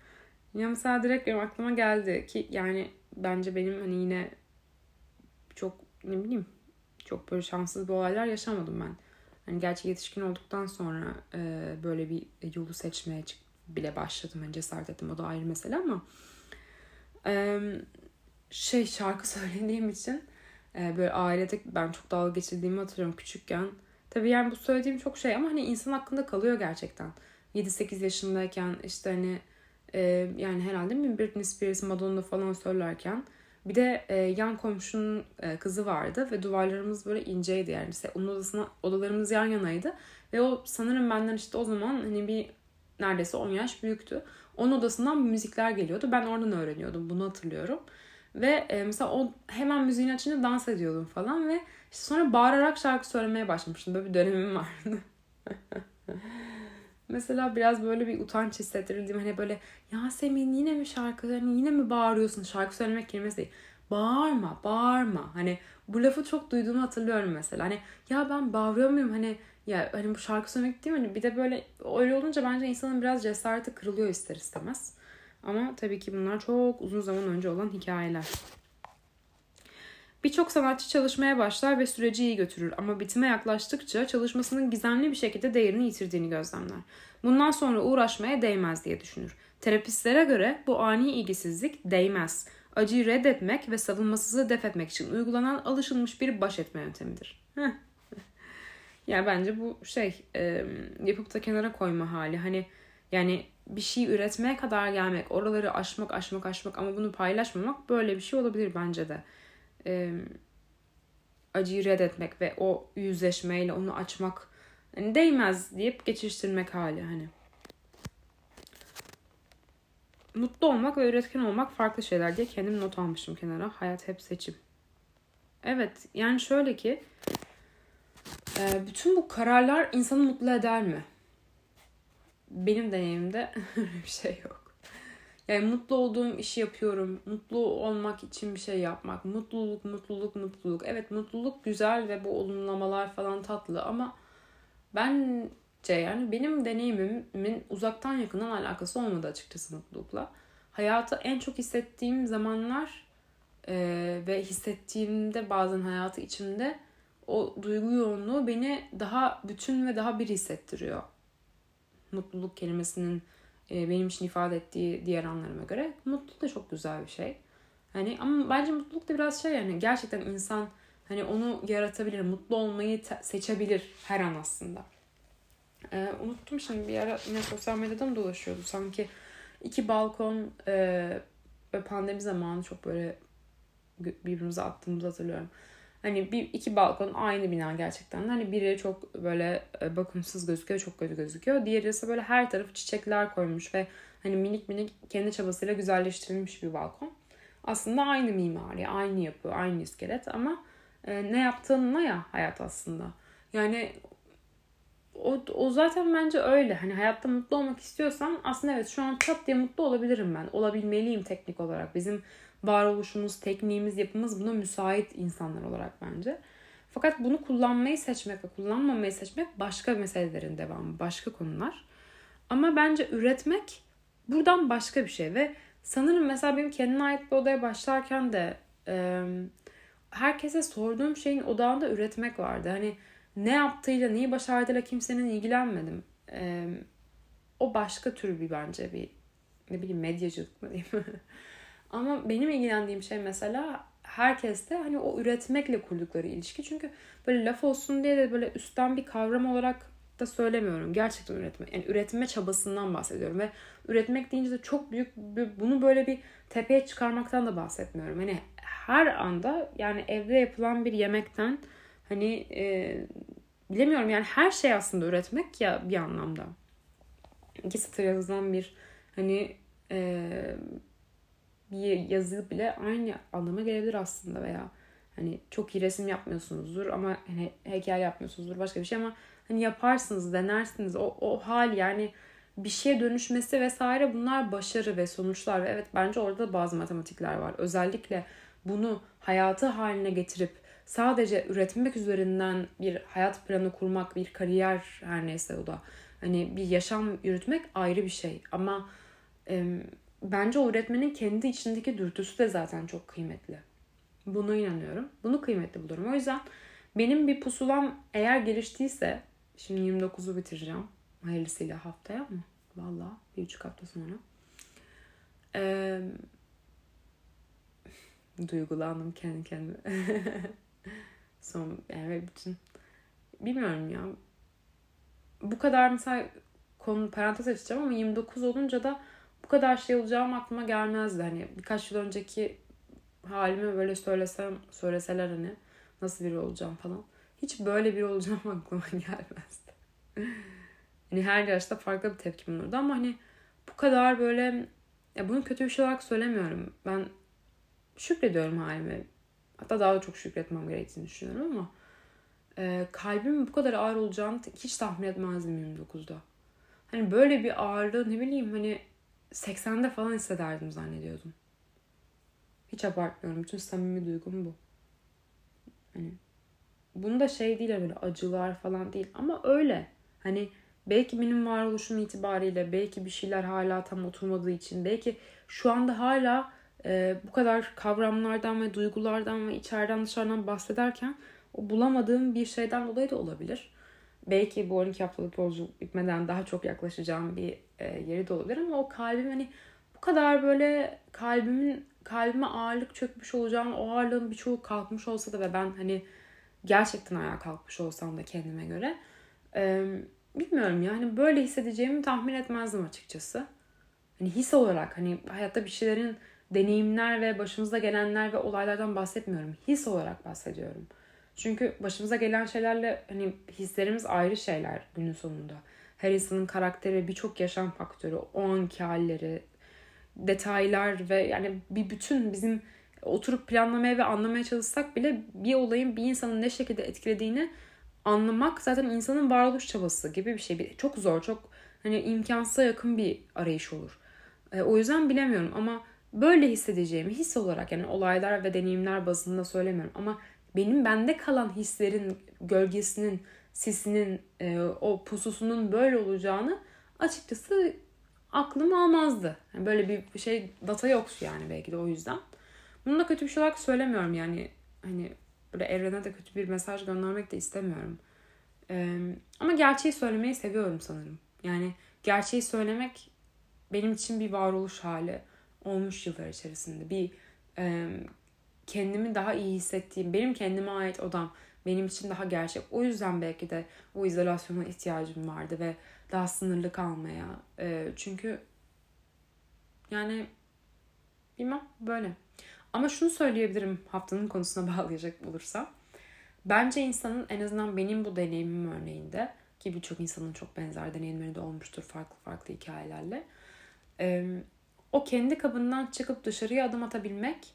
Ya mesela direkt benim aklıma geldi ki yani bence benim hani yine çok ne bileyim çok böyle şanssız bir olaylar yaşamadım ben. Hani gerçi yetişkin olduktan sonra e, böyle bir yolu seçmeye bile başladım. Yani cesaret ettim o da ayrı mesele ama e, şey şarkı söylediğim için e, böyle ailede ben çok dalga geçirdiğimi hatırlıyorum küçükken. Tabii yani bu söylediğim çok şey ama hani insan hakkında kalıyor gerçekten. 7-8 yaşındayken işte hani e, yani herhalde mi Britney Spears, Madonna falan söylerken bir de e, yan komşunun e, kızı vardı ve duvarlarımız böyle inceydi yani. İşte onun odasına, odalarımız yan yanaydı. Ve o sanırım benden işte o zaman hani bir neredeyse 10 yaş büyüktü. Onun odasından müzikler geliyordu. Ben oradan öğreniyordum. Bunu hatırlıyorum. Ve e, mesela o hemen müziğin açınca dans ediyordum falan ve işte sonra bağırarak şarkı söylemeye başlamıştım. Böyle bir dönemim vardı. mesela biraz böyle bir utanç hissettirildiğim hani böyle Yasemin yine mi şarkı hani yine mi bağırıyorsun şarkı söylemek kelimesi değil. Bağırma, bağırma. Hani bu lafı çok duyduğumu hatırlıyorum mesela. Hani ya ben bağırıyor muyum? Hani ya hani bu şarkı söylemek değil mi? Hani bir de böyle öyle olunca bence insanın biraz cesareti kırılıyor ister istemez. Ama tabii ki bunlar çok uzun zaman önce olan hikayeler. Birçok sanatçı çalışmaya başlar ve süreci iyi götürür ama bitime yaklaştıkça çalışmasının gizemli bir şekilde değerini yitirdiğini gözlemler. Bundan sonra uğraşmaya değmez diye düşünür. Terapistlere göre bu ani ilgisizlik değmez. Acıyı reddetmek ve savunmasızlığı def etmek için uygulanan alışılmış bir baş etme yöntemidir. Heh. yani bence bu şey yapıp da kenara koyma hali. Hani yani bir şey üretmeye kadar gelmek, oraları aşmak, aşmak, aşmak ama bunu paylaşmamak böyle bir şey olabilir bence de. Ee, acıyı reddetmek ve o yüzleşmeyle onu açmak hani değmez deyip geçiştirmek hali hani. Mutlu olmak ve üretken olmak farklı şeyler diye kendim not almışım kenara. Hayat hep seçim. Evet yani şöyle ki bütün bu kararlar insanı mutlu eder mi? Benim deneyimimde öyle bir şey yok. Yani mutlu olduğum işi yapıyorum. Mutlu olmak için bir şey yapmak. Mutluluk, mutluluk, mutluluk. Evet mutluluk güzel ve bu olumlamalar falan tatlı ama bence yani benim deneyimimin uzaktan yakından alakası olmadı açıkçası mutlulukla. Hayatı en çok hissettiğim zamanlar e, ve hissettiğimde bazen hayatı içimde o duygu yoğunluğu beni daha bütün ve daha bir hissettiriyor mutluluk kelimesinin e, benim için ifade ettiği diğer anlarıma göre mutluluk da çok güzel bir şey. Hani ama bence mutluluk da biraz şey yani gerçekten insan hani onu yaratabilir, mutlu olmayı seçebilir her an aslında. Ee, unuttum şimdi bir ara yine sosyal medyada mı dolaşıyordu sanki iki balkon e, pandemi zamanı çok böyle birbirimize attığımızı hatırlıyorum. Hani bir iki balkon aynı bina gerçekten. Hani biri çok böyle e, bakımsız gözüküyor, çok kötü gözüküyor. Diğeri ise böyle her tarafı çiçekler koymuş ve hani minik minik kendi çabasıyla güzelleştirilmiş bir balkon. Aslında aynı mimari, aynı yapı, aynı iskelet ama e, ne yaptığınla ya hayat aslında. Yani o, o zaten bence öyle. Hani hayatta mutlu olmak istiyorsan aslında evet şu an çat diye mutlu olabilirim ben. Olabilmeliyim teknik olarak. Bizim varoluşumuz, tekniğimiz, yapımız buna müsait insanlar olarak bence. Fakat bunu kullanmayı seçmek ve kullanmamayı seçmek başka meselelerin devamı, başka konular. Ama bence üretmek buradan başka bir şey ve sanırım mesela benim kendime ait bir odaya başlarken de e, herkese sorduğum şeyin odağında üretmek vardı. Hani ne yaptığıyla, neyi başardığıyla kimsenin ilgilenmedim. E, o başka tür bir bence bir ne bileyim medyacılık mı diyeyim. Ama benim ilgilendiğim şey mesela herkeste hani o üretmekle kurdukları ilişki. Çünkü böyle laf olsun diye de böyle üstten bir kavram olarak da söylemiyorum. Gerçekten üretme. Yani üretme çabasından bahsediyorum ve üretmek deyince de çok büyük bunu böyle bir tepeye çıkarmaktan da bahsetmiyorum. Hani her anda yani evde yapılan bir yemekten hani e, bilemiyorum yani her şey aslında üretmek ya bir anlamda. İki satır yazılan bir hani e, bir yazı bile aynı anlama gelebilir aslında veya hani çok iyi resim yapmıyorsunuzdur ama hani heykel yapmıyorsunuzdur başka bir şey ama hani yaparsınız denersiniz o, o hal yani bir şeye dönüşmesi vesaire bunlar başarı ve sonuçlar ve evet bence orada da bazı matematikler var özellikle bunu hayatı haline getirip sadece üretmek üzerinden bir hayat planı kurmak bir kariyer her neyse o da hani bir yaşam yürütmek ayrı bir şey ama e, bence o öğretmenin kendi içindeki dürtüsü de zaten çok kıymetli. Buna inanıyorum. Bunu kıymetli buluyorum. O yüzden benim bir pusulam eğer geliştiyse şimdi 29'u bitireceğim. Hayırlısıyla haftaya mı? Valla bir buçuk hafta sonra. Ee, duygulandım kendi kendime. Son yani bütün bilmiyorum ya. Bu kadar mesela konu parantez açacağım ama 29 olunca da bu kadar şey olacağım aklıma gelmezdi. Hani birkaç yıl önceki halimi böyle söylesem, söyleseler hani nasıl biri olacağım falan. Hiç böyle biri olacağım aklıma gelmezdi. hani her yaşta farklı bir tepkim olurdu ama hani bu kadar böyle ya bunu kötü bir şey olarak söylemiyorum. Ben şükrediyorum halime. Hatta daha da çok şükretmem gerektiğini düşünüyorum ama e, kalbimin bu kadar ağır olacağını hiç tahmin etmezdim 29'da. Hani böyle bir ağırlığı ne bileyim hani 80'de falan hissederdim zannediyordum. Hiç abartmıyorum. Bütün samimi duygum bu. Hani bunu da şey değil böyle acılar falan değil ama öyle. Hani belki benim varoluşum itibariyle belki bir şeyler hala tam oturmadığı için belki şu anda hala e, bu kadar kavramlardan ve duygulardan ve içeriden dışarıdan bahsederken o bulamadığım bir şeyden dolayı da olabilir. Belki bu 12 haftalık yolculuk bitmeden daha çok yaklaşacağım bir e, yeri de olabilir ama o kalbim hani bu kadar böyle kalbimin kalbime ağırlık çökmüş olacağım o ağırlığın birçoğu kalkmış olsa da ve ben hani gerçekten ayağa kalkmış olsam da kendime göre e, bilmiyorum yani böyle hissedeceğimi tahmin etmezdim açıkçası. Hani his olarak hani hayatta bir şeylerin deneyimler ve başımıza gelenler ve olaylardan bahsetmiyorum. His olarak bahsediyorum. Çünkü başımıza gelen şeylerle hani hislerimiz ayrı şeyler günün sonunda. Her insanın karakteri birçok yaşam faktörü, o anki halleri, detaylar ve yani bir bütün bizim oturup planlamaya ve anlamaya çalışsak bile bir olayın bir insanın ne şekilde etkilediğini anlamak zaten insanın varoluş çabası gibi bir şey. Çok zor, çok hani imkansıza yakın bir arayış olur. E, o yüzden bilemiyorum ama böyle hissedeceğimi his olarak yani olaylar ve deneyimler bazında söylemiyorum ama benim bende kalan hislerin gölgesinin sisinin e, o pususunun böyle olacağını açıkçası aklım almazdı. Yani böyle bir şey data yok yani belki de o yüzden. Bunu da kötü bir şey olarak söylemiyorum yani hani böyle evrene de kötü bir mesaj göndermek de istemiyorum. Ee, ama gerçeği söylemeyi seviyorum sanırım. Yani gerçeği söylemek benim için bir varoluş hali olmuş yıllar içerisinde. Bir e, kendimi daha iyi hissettiğim, benim kendime ait odam benim için daha gerçek. O yüzden belki de o izolasyona ihtiyacım vardı ve daha sınırlı kalmaya. E, çünkü yani bilmem böyle. Ama şunu söyleyebilirim haftanın konusuna bağlayacak olursam. Bence insanın en azından benim bu deneyimim örneğinde ki birçok insanın çok benzer deneyimleri de olmuştur farklı farklı hikayelerle. E, o kendi kabından çıkıp dışarıya adım atabilmek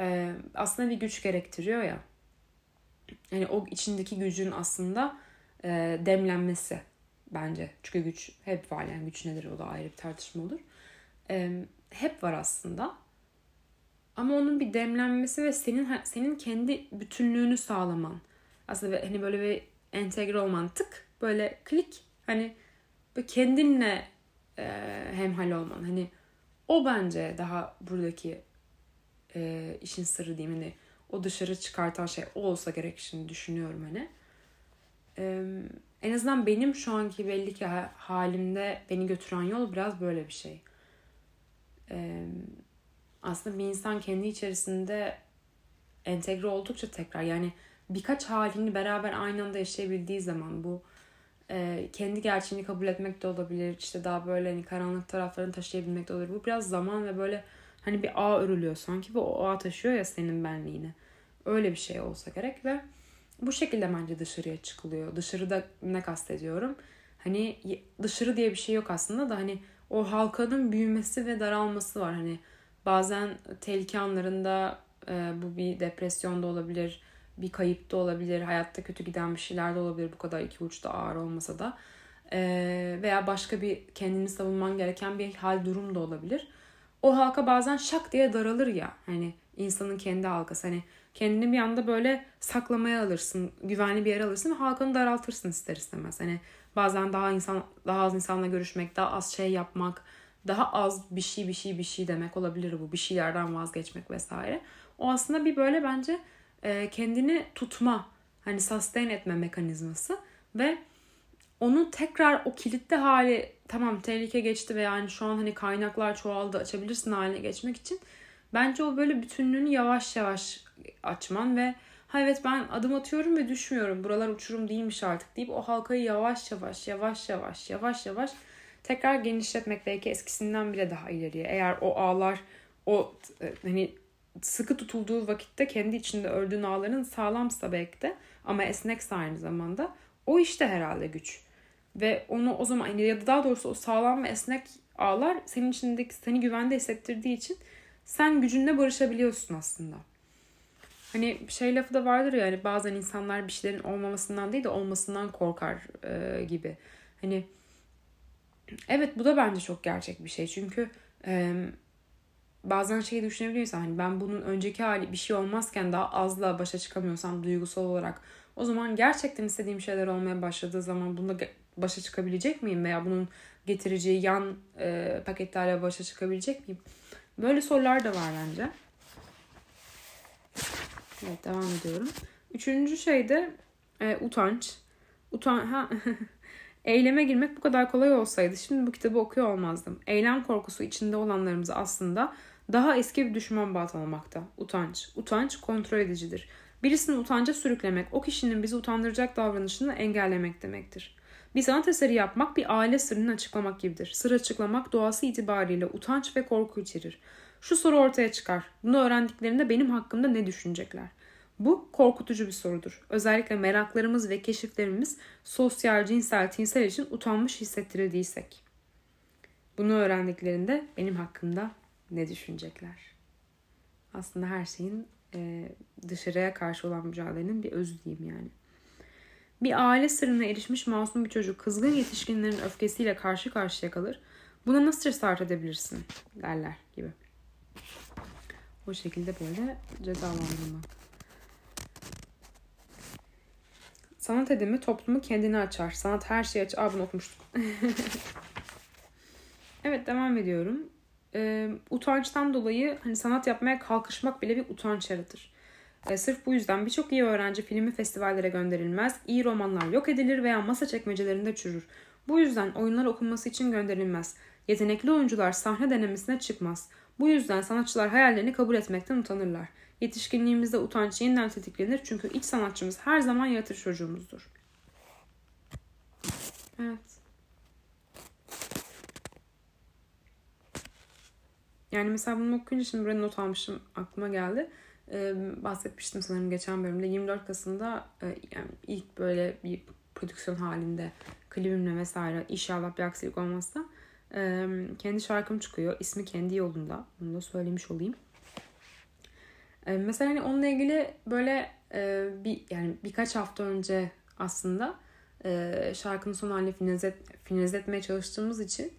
e, aslında bir güç gerektiriyor ya. yani o içindeki gücün aslında e, demlenmesi bence. Çünkü güç hep var yani güç nedir o da ayrı bir tartışma olur. E, hep var aslında. Ama onun bir demlenmesi ve senin senin kendi bütünlüğünü sağlaman. Aslında hani böyle bir entegre olman tık böyle klik hani böyle kendinle e, hemhal olman. Hani o bence daha buradaki e, işin sırrı diyeyim. Hani o dışarı çıkartan şey o olsa gerek şimdi düşünüyorum hani. E, en azından benim şu anki belli ki halimde beni götüren yol biraz böyle bir şey. E, aslında bir insan kendi içerisinde entegre oldukça tekrar yani birkaç halini beraber aynı anda yaşayabildiği zaman bu e, kendi gerçeğini kabul etmek de olabilir. İşte daha böyle hani karanlık taraflarını taşıyabilmek de olabilir. Bu biraz zaman ve böyle hani bir ağ örülüyor sanki ve o ağ taşıyor ya senin benliğini. Öyle bir şey olsa gerek ve bu şekilde bence dışarıya çıkılıyor. Dışarıda ne kastediyorum? Hani dışarı diye bir şey yok aslında da hani o halkanın büyümesi ve daralması var. Hani bazen tehlike anlarında e, bu bir depresyonda olabilir, bir kayıp da olabilir, hayatta kötü giden bir şeyler de olabilir bu kadar iki uçta ağır olmasa da. E, veya başka bir kendini savunman gereken bir hal durum da olabilir. O halka bazen şak diye daralır ya. Hani insanın kendi halkası. Hani kendini bir anda böyle saklamaya alırsın, güvenli bir yere alırsın ve halkanı daraltırsın ister istemez. Hani bazen daha insan daha az insanla görüşmek, daha az şey yapmak, daha az bir şey bir şey bir şey demek olabilir bu. Bir şeylerden vazgeçmek vesaire. O aslında bir böyle bence e, kendini tutma, hani sustain etme mekanizması ve onu tekrar o kilitli hali tamam tehlike geçti ve yani şu an hani kaynaklar çoğaldı açabilirsin haline geçmek için bence o böyle bütünlüğünü yavaş yavaş açman ve ha evet ben adım atıyorum ve düşmüyorum buralar uçurum değilmiş artık deyip o halkayı yavaş yavaş yavaş yavaş yavaş yavaş tekrar genişletmek belki eskisinden bile daha ileriye. Eğer o ağlar o e, hani sıkı tutulduğu vakitte kendi içinde ördüğün ağların sağlamsa belki de ama esnekse aynı zamanda o işte herhalde güç. Ve onu o zaman ya da daha doğrusu o sağlam ve esnek ağlar senin içindeki seni güvende hissettirdiği için sen gücünle barışabiliyorsun aslında. Hani şey lafı da vardır ya hani bazen insanlar bir şeylerin olmamasından değil de olmasından korkar e, gibi. Hani Evet bu da bence çok gerçek bir şey. Çünkü e, bazen şeyi düşünebiliyorsan hani ben bunun önceki hali bir şey olmazken daha azla başa çıkamıyorsam duygusal olarak o zaman gerçekten istediğim şeyler olmaya başladığı zaman bunda başa çıkabilecek miyim veya bunun getireceği yan e, paketlerle başa çıkabilecek miyim? Böyle sorular da var bence. Evet devam ediyorum. Üçüncü şey de e, utanç. Utan ha Eyleme girmek bu kadar kolay olsaydı şimdi bu kitabı okuyor olmazdım. Eylem korkusu içinde olanlarımızı aslında daha eski bir düşman baltalamakta. Utanç. Utanç kontrol edicidir. Birisini utanca sürüklemek, o kişinin bizi utandıracak davranışını engellemek demektir. Bir sanat eseri yapmak bir aile sırrını açıklamak gibidir. Sır açıklamak doğası itibariyle utanç ve korku içerir. Şu soru ortaya çıkar. Bunu öğrendiklerinde benim hakkımda ne düşünecekler? Bu korkutucu bir sorudur. Özellikle meraklarımız ve keşiflerimiz sosyal, cinsel, tinsel için utanmış hissettirildiysek. Bunu öğrendiklerinde benim hakkımda ne düşünecekler? Aslında her şeyin e, dışarıya karşı olan mücadelenin bir özü diyeyim yani. Bir aile sırrına erişmiş masum bir çocuk kızgın yetişkinlerin öfkesiyle karşı karşıya kalır. Buna nasıl cesaret edebilirsin derler gibi. O şekilde böyle cezalandırmak. Sanat edimi toplumu kendine açar. Sanat her şeyi açar. Aa bunu okumuştuk. evet devam ediyorum. Ee, utançtan dolayı hani sanat yapmaya kalkışmak bile bir utanç yaratır. Ee, sırf bu yüzden birçok iyi öğrenci filmi festivallere gönderilmez, iyi romanlar yok edilir veya masa çekmecelerinde çürür. Bu yüzden oyunlar okunması için gönderilmez. Yetenekli oyuncular sahne denemesine çıkmaz. Bu yüzden sanatçılar hayallerini kabul etmekten utanırlar. Yetişkinliğimizde utanç yeniden tetiklenir çünkü iç sanatçımız her zaman yaratır çocuğumuzdur. Evet. Yani mesela bunu okuyunca şimdi buraya not almışım aklıma geldi. Ee, bahsetmiştim sanırım geçen bölümde 24 Kasım'da e, yani ilk böyle bir prodüksiyon halinde klibimle vesaire inşallah bir aksilik olmazsa e, kendi şarkım çıkıyor. İsmi kendi yolunda. Bunu da söylemiş olayım. E, mesela hani onunla ilgili böyle e, bir yani birkaç hafta önce aslında e, şarkının son halini finalize, finalize etmeye çalıştığımız için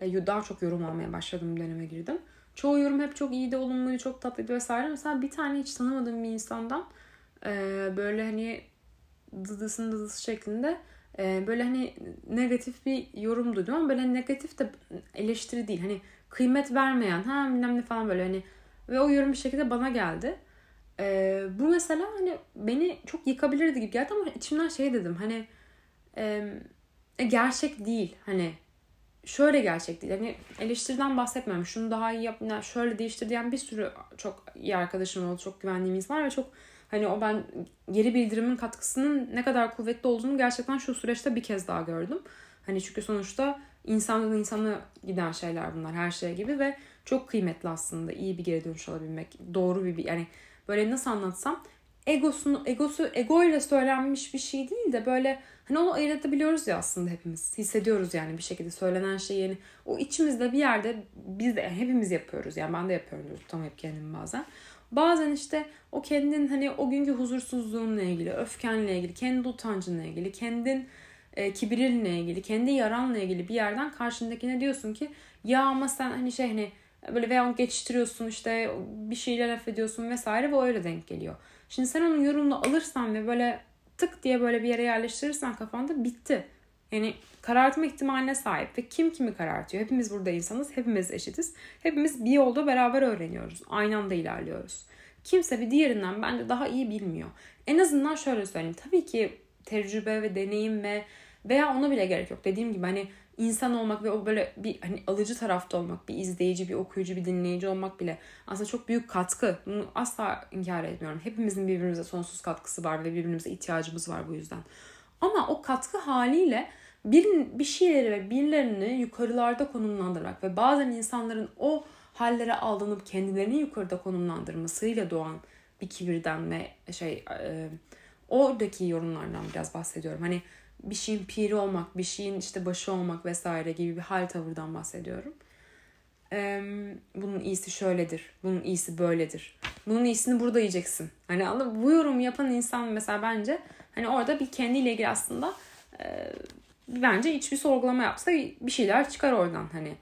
daha çok yorum almaya başladım döneme girdim. Çoğu yorum hep çok iyiydi, olumluydu, çok tatlıydı vesaire. Mesela bir tane hiç tanımadığım bir insandan e, böyle hani dıdısın dıdısı şeklinde e, böyle hani negatif bir yorum duydum ama böyle negatif de eleştiri değil. Hani kıymet vermeyen ha bilmem ne falan böyle hani ve o yorum bir şekilde bana geldi. E, bu mesela hani beni çok yıkabilirdi gibi geldi ama içimden şey dedim hani e, gerçek değil hani şöyle gerçek değil. Hani eleştiriden bahsetmiyorum. Şunu daha iyi yap, şöyle değiştir diyen bir sürü çok iyi arkadaşım oldu. Çok güvendiğim insan var ve çok hani o ben geri bildirimin katkısının ne kadar kuvvetli olduğunu gerçekten şu süreçte bir kez daha gördüm. Hani çünkü sonuçta insandan insana giden şeyler bunlar her şey gibi ve çok kıymetli aslında iyi bir geri dönüş alabilmek. Doğru bir yani böyle nasıl anlatsam egosunu egosu ego ile söylenmiş bir şey değil de böyle hani onu ayırt edebiliyoruz ya aslında hepimiz. Hissediyoruz yani bir şekilde söylenen şeyi yani o içimizde bir yerde biz de hepimiz yapıyoruz. Yani ben de yapıyorum tutamayıp kendimi bazen. Bazen işte o kendin hani o günkü huzursuzluğunla ilgili, öfkenle ilgili, kendi utancınla ilgili, kendin e, kibirinle ilgili, kendi yaranla ilgili bir yerden karşındakine diyorsun ki ya ama sen hani şey hani böyle veya geçiştiriyorsun işte bir şeyler laf ediyorsun vesaire ve öyle denk geliyor. Şimdi sen onun yorumunu alırsan ve böyle tık diye böyle bir yere yerleştirirsen kafanda bitti. Yani karartma ihtimaline sahip ve kim kimi karartıyor? Hepimiz burada insanız, hepimiz eşitiz. Hepimiz bir yolda beraber öğreniyoruz. Aynı anda ilerliyoruz. Kimse bir diğerinden bence daha iyi bilmiyor. En azından şöyle söyleyeyim. Tabii ki tecrübe ve deneyim ve veya ona bile gerek yok. Dediğim gibi hani insan olmak ve o böyle bir hani alıcı tarafta olmak, bir izleyici, bir okuyucu, bir dinleyici olmak bile aslında çok büyük katkı. Bunu asla inkar etmiyorum. Hepimizin birbirimize sonsuz katkısı var ve birbirimize ihtiyacımız var bu yüzden. Ama o katkı haliyle bir, bir şeyleri ve birilerini yukarılarda konumlandırmak ve bazen insanların o hallere aldanıp kendilerini yukarıda konumlandırmasıyla doğan bir kibirden ve şey e, oradaki yorumlardan biraz bahsediyorum. Hani bir şeyin piri olmak, bir şeyin işte başı olmak vesaire gibi bir hal tavırdan bahsediyorum. Ee, bunun iyisi şöyledir, bunun iyisi böyledir. Bunun iyisini burada yiyeceksin. Hani Bu yorum yapan insan mesela bence hani orada bir kendiyle ilgili aslında e, bence hiçbir sorgulama yapsa bir şeyler çıkar oradan hani.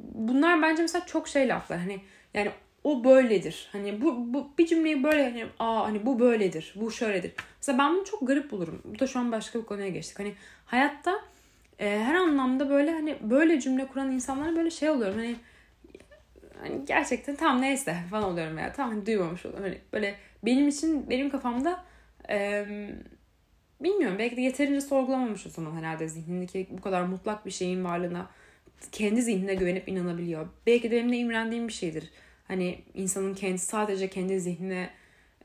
Bunlar bence mesela çok şey laflar. Hani yani o böyledir. Hani bu, bu bir cümleyi böyle hani aa hani bu böyledir. Bu şöyledir. Mesela ben bunu çok garip bulurum. Bu da şu an başka bir konuya geçtik. Hani hayatta e, her anlamda böyle hani böyle cümle kuran insanlara böyle şey oluyorum. Hani hani gerçekten tam neyse falan oluyorum ya. Tamam hani duymamış oluyorum. Hani böyle benim için benim kafamda e, bilmiyorum belki de yeterince sorgulamamış o zaman herhalde zihnindeki bu kadar mutlak bir şeyin varlığına kendi zihnine güvenip inanabiliyor. Belki de benim de imrendiğim bir şeydir Hani insanın kendi sadece kendi zihnine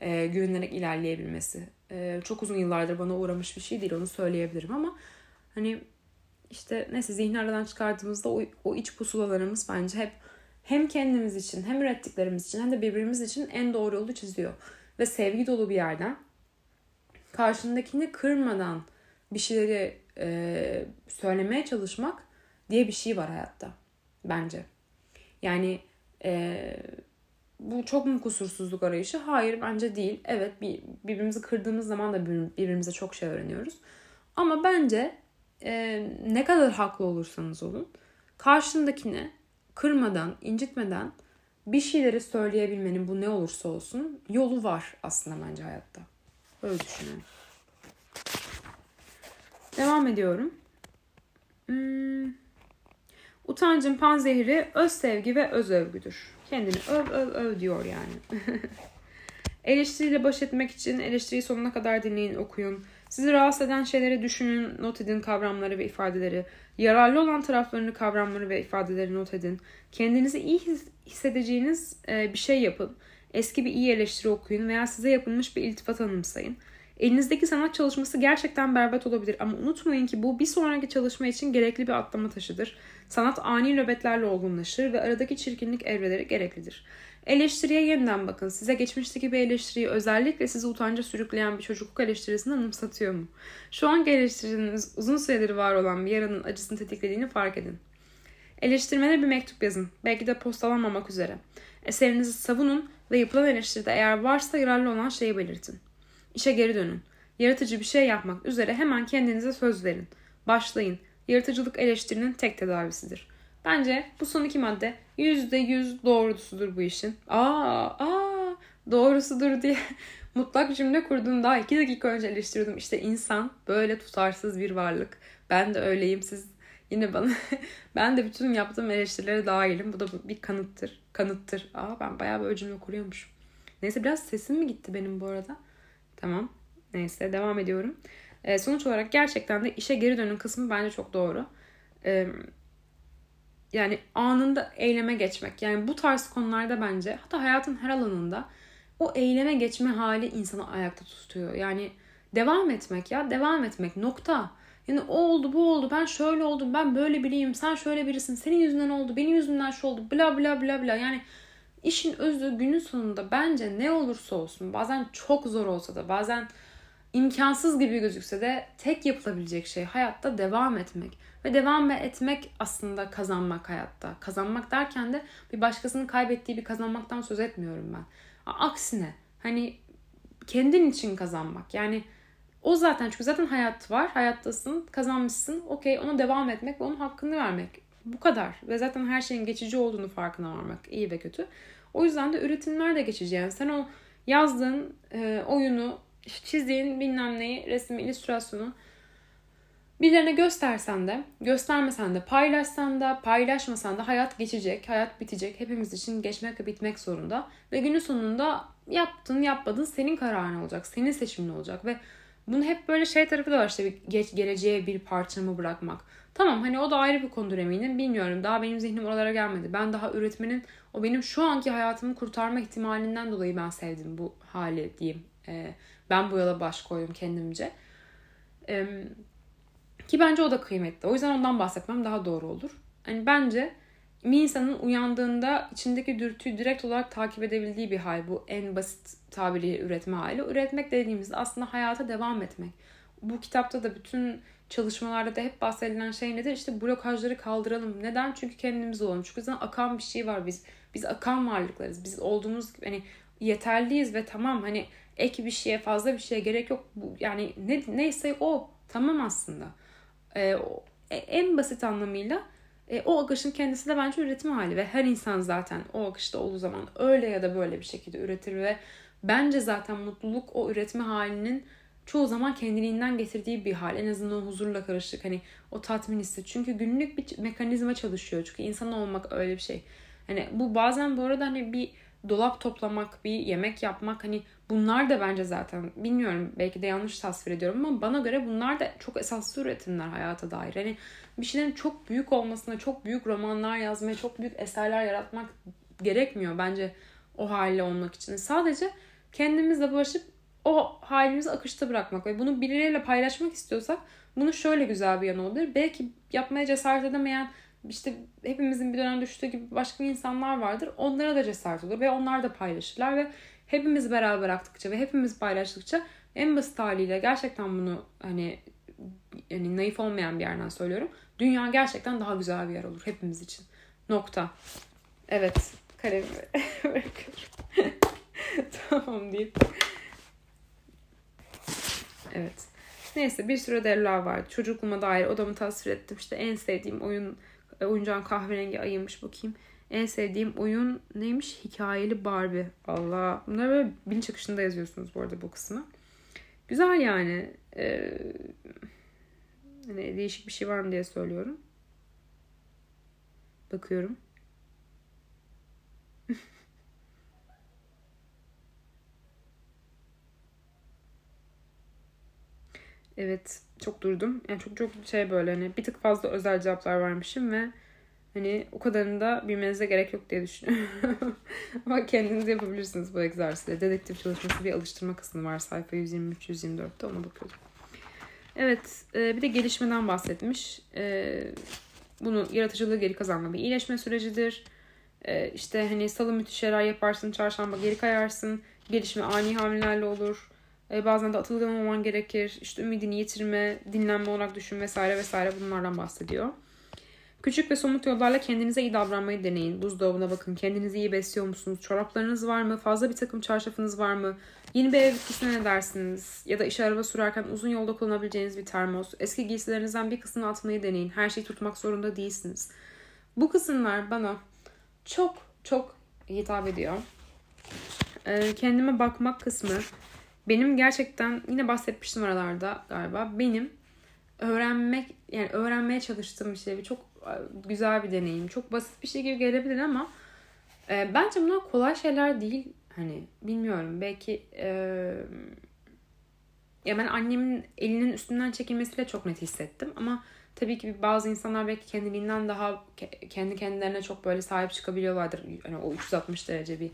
e, güvenerek ilerleyebilmesi. E, çok uzun yıllardır bana uğramış bir şey değil onu söyleyebilirim ama hani işte neyse zihni aradan çıkardığımızda o, o iç pusulalarımız bence hep hem kendimiz için hem ürettiklerimiz için hem de birbirimiz için en doğru yolu çiziyor. Ve sevgi dolu bir yerden karşındakini kırmadan bir şeyleri e, söylemeye çalışmak diye bir şey var hayatta bence. Yani ee, bu çok mu kusursuzluk arayışı? Hayır bence değil. Evet bir, birbirimizi kırdığımız zaman da birbirimize çok şey öğreniyoruz. Ama bence e, ne kadar haklı olursanız olun karşındakine kırmadan, incitmeden bir şeyleri söyleyebilmenin bu ne olursa olsun yolu var aslında bence hayatta. Öyle düşünüyorum. Devam ediyorum. Hmm. Utancın panzehri öz sevgi ve öz övgüdür. Kendini öv öv öv diyor yani. Eleştiriyle baş etmek için eleştiriyi sonuna kadar dinleyin, okuyun. Sizi rahatsız eden şeyleri düşünün, not edin kavramları ve ifadeleri. Yararlı olan taraflarını, kavramları ve ifadeleri not edin. Kendinizi iyi hissedeceğiniz e, bir şey yapın. Eski bir iyi eleştiri okuyun veya size yapılmış bir iltifat anımsayın. Elinizdeki sanat çalışması gerçekten berbat olabilir ama unutmayın ki bu bir sonraki çalışma için gerekli bir atlama taşıdır. Sanat ani nöbetlerle olgunlaşır ve aradaki çirkinlik evreleri gereklidir. Eleştiriye yeniden bakın. Size geçmişteki bir eleştiriyi özellikle sizi utanca sürükleyen bir çocukluk eleştirisini anımsatıyor mu? Şu an eleştiriniz uzun süredir var olan bir yaranın acısını tetiklediğini fark edin. Eleştirmene bir mektup yazın. Belki de postalanmamak üzere. Eserinizi savunun ve yapılan eleştiride eğer varsa yararlı olan şeyi belirtin. İşe geri dönün. Yaratıcı bir şey yapmak üzere hemen kendinize söz verin. Başlayın. Yaratıcılık eleştirinin tek tedavisidir. Bence bu son iki madde %100 doğrusudur bu işin. Aa, aa doğrusudur diye mutlak cümle kurdum daha iki dakika önce eleştiriyordum. İşte insan böyle tutarsız bir varlık. Ben de öyleyim. Siz yine bana ben de bütün yaptığım eleştirilere dahilim. Bu da bir kanıttır. Kanıttır. Aa ben bayağı böyle cümle kuruyormuşum. Neyse biraz sesim mi gitti benim bu arada? Tamam. Neyse devam ediyorum. E, sonuç olarak gerçekten de işe geri dönün kısmı bence çok doğru. E, yani anında eyleme geçmek. Yani bu tarz konularda bence hatta hayatın her alanında o eyleme geçme hali insanı ayakta tutuyor. Yani devam etmek ya devam etmek nokta. Yani o oldu bu oldu ben şöyle oldum ben böyle biriyim sen şöyle birisin senin yüzünden oldu benim yüzümden şu oldu bla bla bla bla yani işin özü günün sonunda bence ne olursa olsun bazen çok zor olsa da bazen imkansız gibi gözükse de tek yapılabilecek şey hayatta devam etmek. Ve devam etmek aslında kazanmak hayatta. Kazanmak derken de bir başkasının kaybettiği bir kazanmaktan söz etmiyorum ben. Aksine hani kendin için kazanmak. Yani o zaten çünkü zaten hayat var. Hayattasın, kazanmışsın. Okey ona devam etmek ve onun hakkını vermek. Bu kadar. Ve zaten her şeyin geçici olduğunu farkına varmak. iyi ve kötü. O yüzden de üretimler de geçici. Yani sen o yazdığın e, oyunu, çizdiğin bilmem neyi, resmi, illüstrasyonu birilerine göstersen de, göstermesen de, paylaşsan da, paylaşmasan da hayat geçecek, hayat bitecek. Hepimiz için geçmek ve bitmek zorunda. Ve günün sonunda yaptın, yapmadın senin kararın olacak, senin seçimin olacak ve bunu hep böyle şey tarafı da var işte bir geç, geleceğe bir parçamı bırakmak. Tamam hani o da ayrı bir konudur eminim. Bilmiyorum daha benim zihnim oralara gelmedi. Ben daha üretmenin o benim şu anki hayatımı kurtarma ihtimalinden dolayı ben sevdim bu hali diyeyim. Ee, ben bu yola baş koydum kendimce. Ee, ki bence o da kıymetli. O yüzden ondan bahsetmem daha doğru olur. Hani bence bir insanın uyandığında içindeki dürtüyü direkt olarak takip edebildiği bir hal. Bu en basit tabiriyle üretme hali. Üretmek dediğimizde aslında hayata devam etmek. Bu kitapta da bütün çalışmalarda da hep bahsedilen şey nedir? İşte blokajları kaldıralım. Neden? Çünkü kendimiz olalım. Çünkü zaten akan bir şey var biz. Biz akan varlıklarız. Biz olduğumuz gibi hani yeterliyiz ve tamam hani ek bir şeye fazla bir şeye gerek yok. Bu, yani ne, neyse o tamam aslında. Ee, e, en basit anlamıyla e, o akışın kendisi de bence üretim hali ve her insan zaten o akışta olduğu zaman öyle ya da böyle bir şekilde üretir ve bence zaten mutluluk o üretme halinin çoğu zaman kendiliğinden getirdiği bir hal. En azından o huzurla karışık hani o tatmin hissi. Çünkü günlük bir mekanizma çalışıyor. Çünkü insan olmak öyle bir şey. Hani bu bazen bu arada hani bir dolap toplamak, bir yemek yapmak hani bunlar da bence zaten bilmiyorum belki de yanlış tasvir ediyorum ama bana göre bunlar da çok esaslı üretimler hayata dair. Hani bir şeylerin çok büyük olmasına, çok büyük romanlar yazmaya, çok büyük eserler yaratmak gerekmiyor bence o haliyle olmak için. Sadece kendimizle barışıp o halimizi akışta bırakmak ve bunu birileriyle paylaşmak istiyorsak bunu şöyle güzel bir yanı olabilir. Belki yapmaya cesaret edemeyen işte hepimizin bir dönem düştüğü gibi başka insanlar vardır. Onlara da cesaret olur ve onlar da paylaşırlar ve hepimiz beraber bıraktıkça ve hepimiz paylaştıkça en basit haliyle gerçekten bunu hani yani naif olmayan bir yerden söylüyorum. Dünya gerçekten daha güzel bir yer olur hepimiz için. Nokta. Evet. Kalemi bırakıyorum. tamam deyip. Evet. Neyse bir sürü ödevler vardı. Çocukluğuma dair odamı tasvir ettim. İşte en sevdiğim oyun oyuncağın kahverengi ayıymış bakayım. En sevdiğim oyun neymiş? Hikayeli Barbie. Allah. Bunları böyle bilinç akışında yazıyorsunuz bu arada bu kısmı. Güzel yani. Ee, hani değişik bir şey var mı diye söylüyorum. Bakıyorum. evet çok durdum. Yani çok çok şey böyle hani bir tık fazla özel cevaplar vermişim ve hani o kadarını da bilmenize gerek yok diye düşünüyorum. Ama kendiniz yapabilirsiniz bu egzersizi. Dedektif çalışması bir alıştırma kısmı var sayfa 123-124'te ona bakıyordum. Evet e, bir de gelişmeden bahsetmiş. E, bunu yaratıcılığı geri kazanma bir iyileşme sürecidir. E, işte hani salı müthiş şeyler yaparsın, çarşamba geri kayarsın. Gelişme ani hamlelerle olur. Bazen de atılgan olman gerekir. İşte ümidini yitirme, dinlenme olarak düşün vesaire vesaire bunlardan bahsediyor. Küçük ve somut yollarla kendinize iyi davranmayı deneyin. Buzdolabına bakın. Kendinizi iyi besliyor musunuz? Çoraplarınız var mı? Fazla bir takım çarşafınız var mı? Yeni bir ev bitkisine ne dersiniz? Ya da iş araba sürerken uzun yolda kullanabileceğiniz bir termos. Eski giysilerinizden bir kısmını atmayı deneyin. Her şeyi tutmak zorunda değilsiniz. Bu kısımlar bana çok çok hitap ediyor. Ee, kendime bakmak kısmı benim gerçekten yine bahsetmiştim aralarda galiba. Benim öğrenmek yani öğrenmeye çalıştığım bir şey. Çok güzel bir deneyim. Çok basit bir şey gibi gelebilir ama e, bence bunlar kolay şeyler değil. Hani bilmiyorum belki e, ya ben annemin elinin üstünden çekilmesiyle çok net hissettim ama tabii ki bazı insanlar belki kendiliğinden daha kendi kendilerine çok böyle sahip çıkabiliyorlardır. Hani o 360 derece bir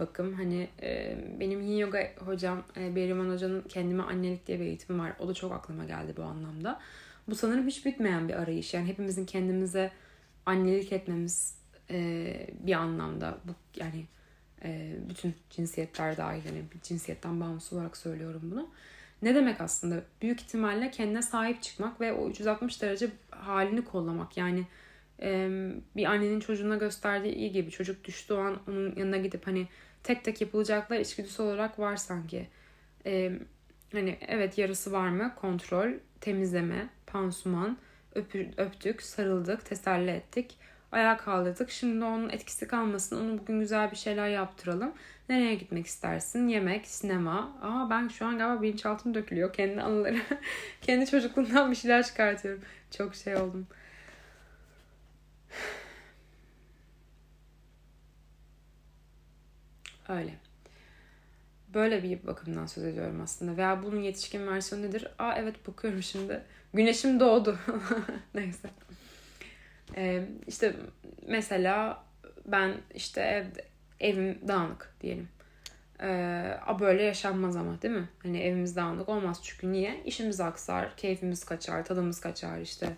bakım. Hani e, benim yin yoga hocam e, Beriman Hoca'nın kendime annelik diye bir eğitimi var. O da çok aklıma geldi bu anlamda. Bu sanırım hiç bitmeyen bir arayış. Yani hepimizin kendimize annelik etmemiz e, bir anlamda. Bu yani e, bütün cinsiyetler dahil. Yani cinsiyetten bağımsız olarak söylüyorum bunu. Ne demek aslında? Büyük ihtimalle kendine sahip çıkmak ve o 360 derece halini kollamak. Yani e, bir annenin çocuğuna gösterdiği iyi gibi çocuk düştüğü an onun yanına gidip hani tek tek yapılacaklar içgüdüsü olarak var sanki. Ee, hani evet yarısı var mı? Kontrol, temizleme, pansuman, öpü, öptük, sarıldık, teselli ettik. Ayağa kaldırdık. Şimdi onun etkisi kalmasın. Onu bugün güzel bir şeyler yaptıralım. Nereye gitmek istersin? Yemek, sinema. Aa ben şu an galiba bilinçaltım dökülüyor. Kendi anıları. kendi çocukluğumdan bir şeyler çıkartıyorum. Çok şey oldum. Öyle. Böyle bir bakımdan söz ediyorum aslında. Veya bunun yetişkin versiyonu nedir? Aa evet bakıyorum şimdi. Güneşim doğdu. Neyse. Ee, işte mesela ben işte ev, evim dağınık diyelim. Ee, böyle yaşanmaz ama değil mi? Hani evimiz dağınık olmaz çünkü niye? İşimiz aksar, keyfimiz kaçar, tadımız kaçar işte.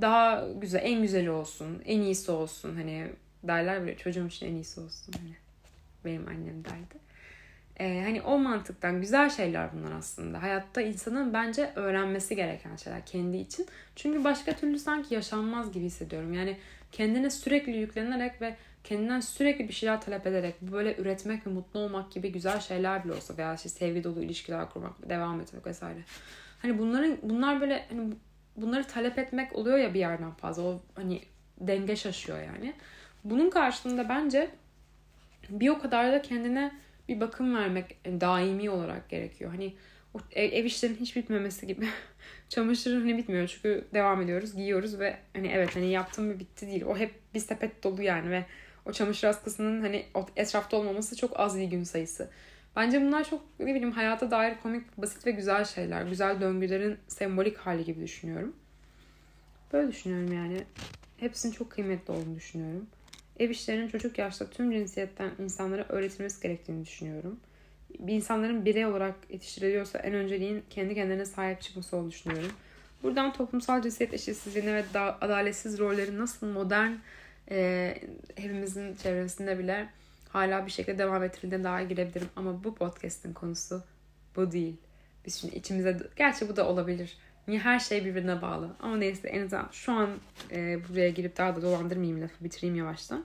Daha güzel, en güzeli olsun, en iyisi olsun. Hani derler böyle çocuğum için en iyisi olsun. Hani benim annem derdi. Ee, hani o mantıktan güzel şeyler bunlar aslında. Hayatta insanın bence öğrenmesi gereken şeyler kendi için. Çünkü başka türlü sanki yaşanmaz gibi hissediyorum. Yani kendine sürekli yüklenerek ve kendinden sürekli bir şeyler talep ederek böyle üretmek ve mutlu olmak gibi güzel şeyler bile olsa veya işte sevgi dolu ilişkiler kurmak, devam etmek vesaire. Hani bunların bunlar böyle hani bunları talep etmek oluyor ya bir yerden fazla. O hani denge şaşıyor yani. Bunun karşılığında bence bir o kadar da kendine bir bakım vermek daimi olarak gerekiyor. Hani o ev, ev işlerinin hiç bitmemesi gibi. Çamaşırın hani bitmiyor çünkü devam ediyoruz, giyiyoruz ve hani evet hani yaptım ve bitti değil. O hep bir sepet dolu yani ve o çamaşır askısının hani etrafta olmaması çok az bir gün sayısı. Bence bunlar çok ne bileyim hayata dair komik, basit ve güzel şeyler. Güzel döngülerin sembolik hali gibi düşünüyorum. Böyle düşünüyorum yani. Hepsinin çok kıymetli olduğunu düşünüyorum. Ev işlerinin çocuk yaşta tüm cinsiyetten insanlara öğretilmesi gerektiğini düşünüyorum. Bir insanların birey olarak yetiştiriliyorsa en önceliğin kendi kendine sahip çıkması olduğunu düşünüyorum. Buradan toplumsal cinsiyet eşitsizliğine ve adaletsiz rollerin nasıl modern e, hepimizin çevresinde bile hala bir şekilde devam ettirildiğine daha girebilirim. Ama bu podcast'in konusu bu değil. Biz şimdi içimize... Gerçi bu da olabilir. Niye her şey birbirine bağlı. Ama neyse en azından şu an e, buraya girip daha da dolandırmayayım lafı bitireyim yavaştan.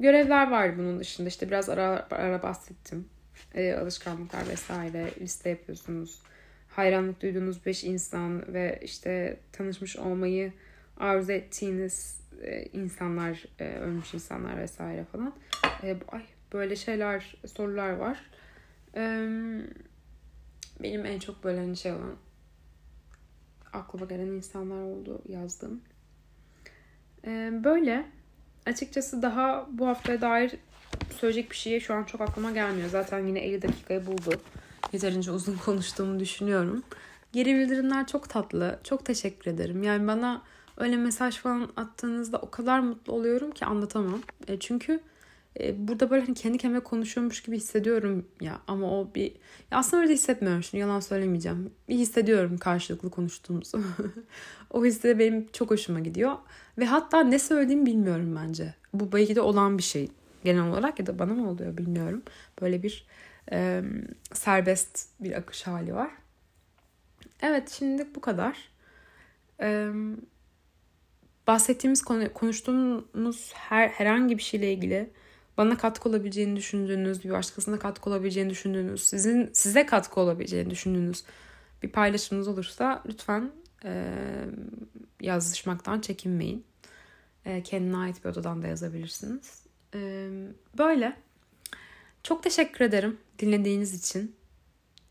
Görevler var bunun dışında. işte biraz ara ara bahsettim. E, alışkanlıklar vesaire liste yapıyorsunuz. Hayranlık duyduğunuz beş insan ve işte tanışmış olmayı arzu ettiğiniz e, insanlar, e, ölmüş insanlar vesaire falan. E, ay böyle şeyler, sorular var. E, benim en çok böyle hani şey olan aklıma gelen insanlar oldu yazdım. Ee, böyle açıkçası daha bu haftaya dair söyleyecek bir şey şu an çok aklıma gelmiyor. Zaten yine 50 dakikayı buldu. Yeterince uzun konuştuğumu düşünüyorum. Geri bildirimler çok tatlı. Çok teşekkür ederim. Yani bana öyle mesaj falan attığınızda o kadar mutlu oluyorum ki anlatamam. E çünkü e, burada böyle hani kendi kendime konuşuyormuş gibi hissediyorum ya ama o bir ya aslında öyle hissetmiyorum şimdi yalan söylemeyeceğim. Bir hissediyorum karşılıklı konuştuğumuzu. o his de benim çok hoşuma gidiyor ve hatta ne söylediğimi bilmiyorum bence. Bu belki de olan bir şey genel olarak ya da bana mı oluyor bilmiyorum. Böyle bir e, serbest bir akış hali var. Evet şimdi bu kadar. E, bahsettiğimiz konu, konuştuğumuz her herhangi bir şeyle ilgili bana katkı olabileceğini düşündüğünüz, bir başkasına katkı olabileceğini düşündüğünüz, sizin size katkı olabileceğini düşündüğünüz bir paylaşımınız olursa lütfen e, yazışmaktan çekinmeyin. E, kendine ait bir odadan da yazabilirsiniz. E, böyle. Çok teşekkür ederim dinlediğiniz için.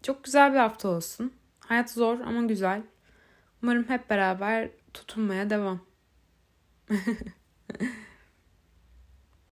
Çok güzel bir hafta olsun. Hayat zor ama güzel. Umarım hep beraber tutunmaya devam.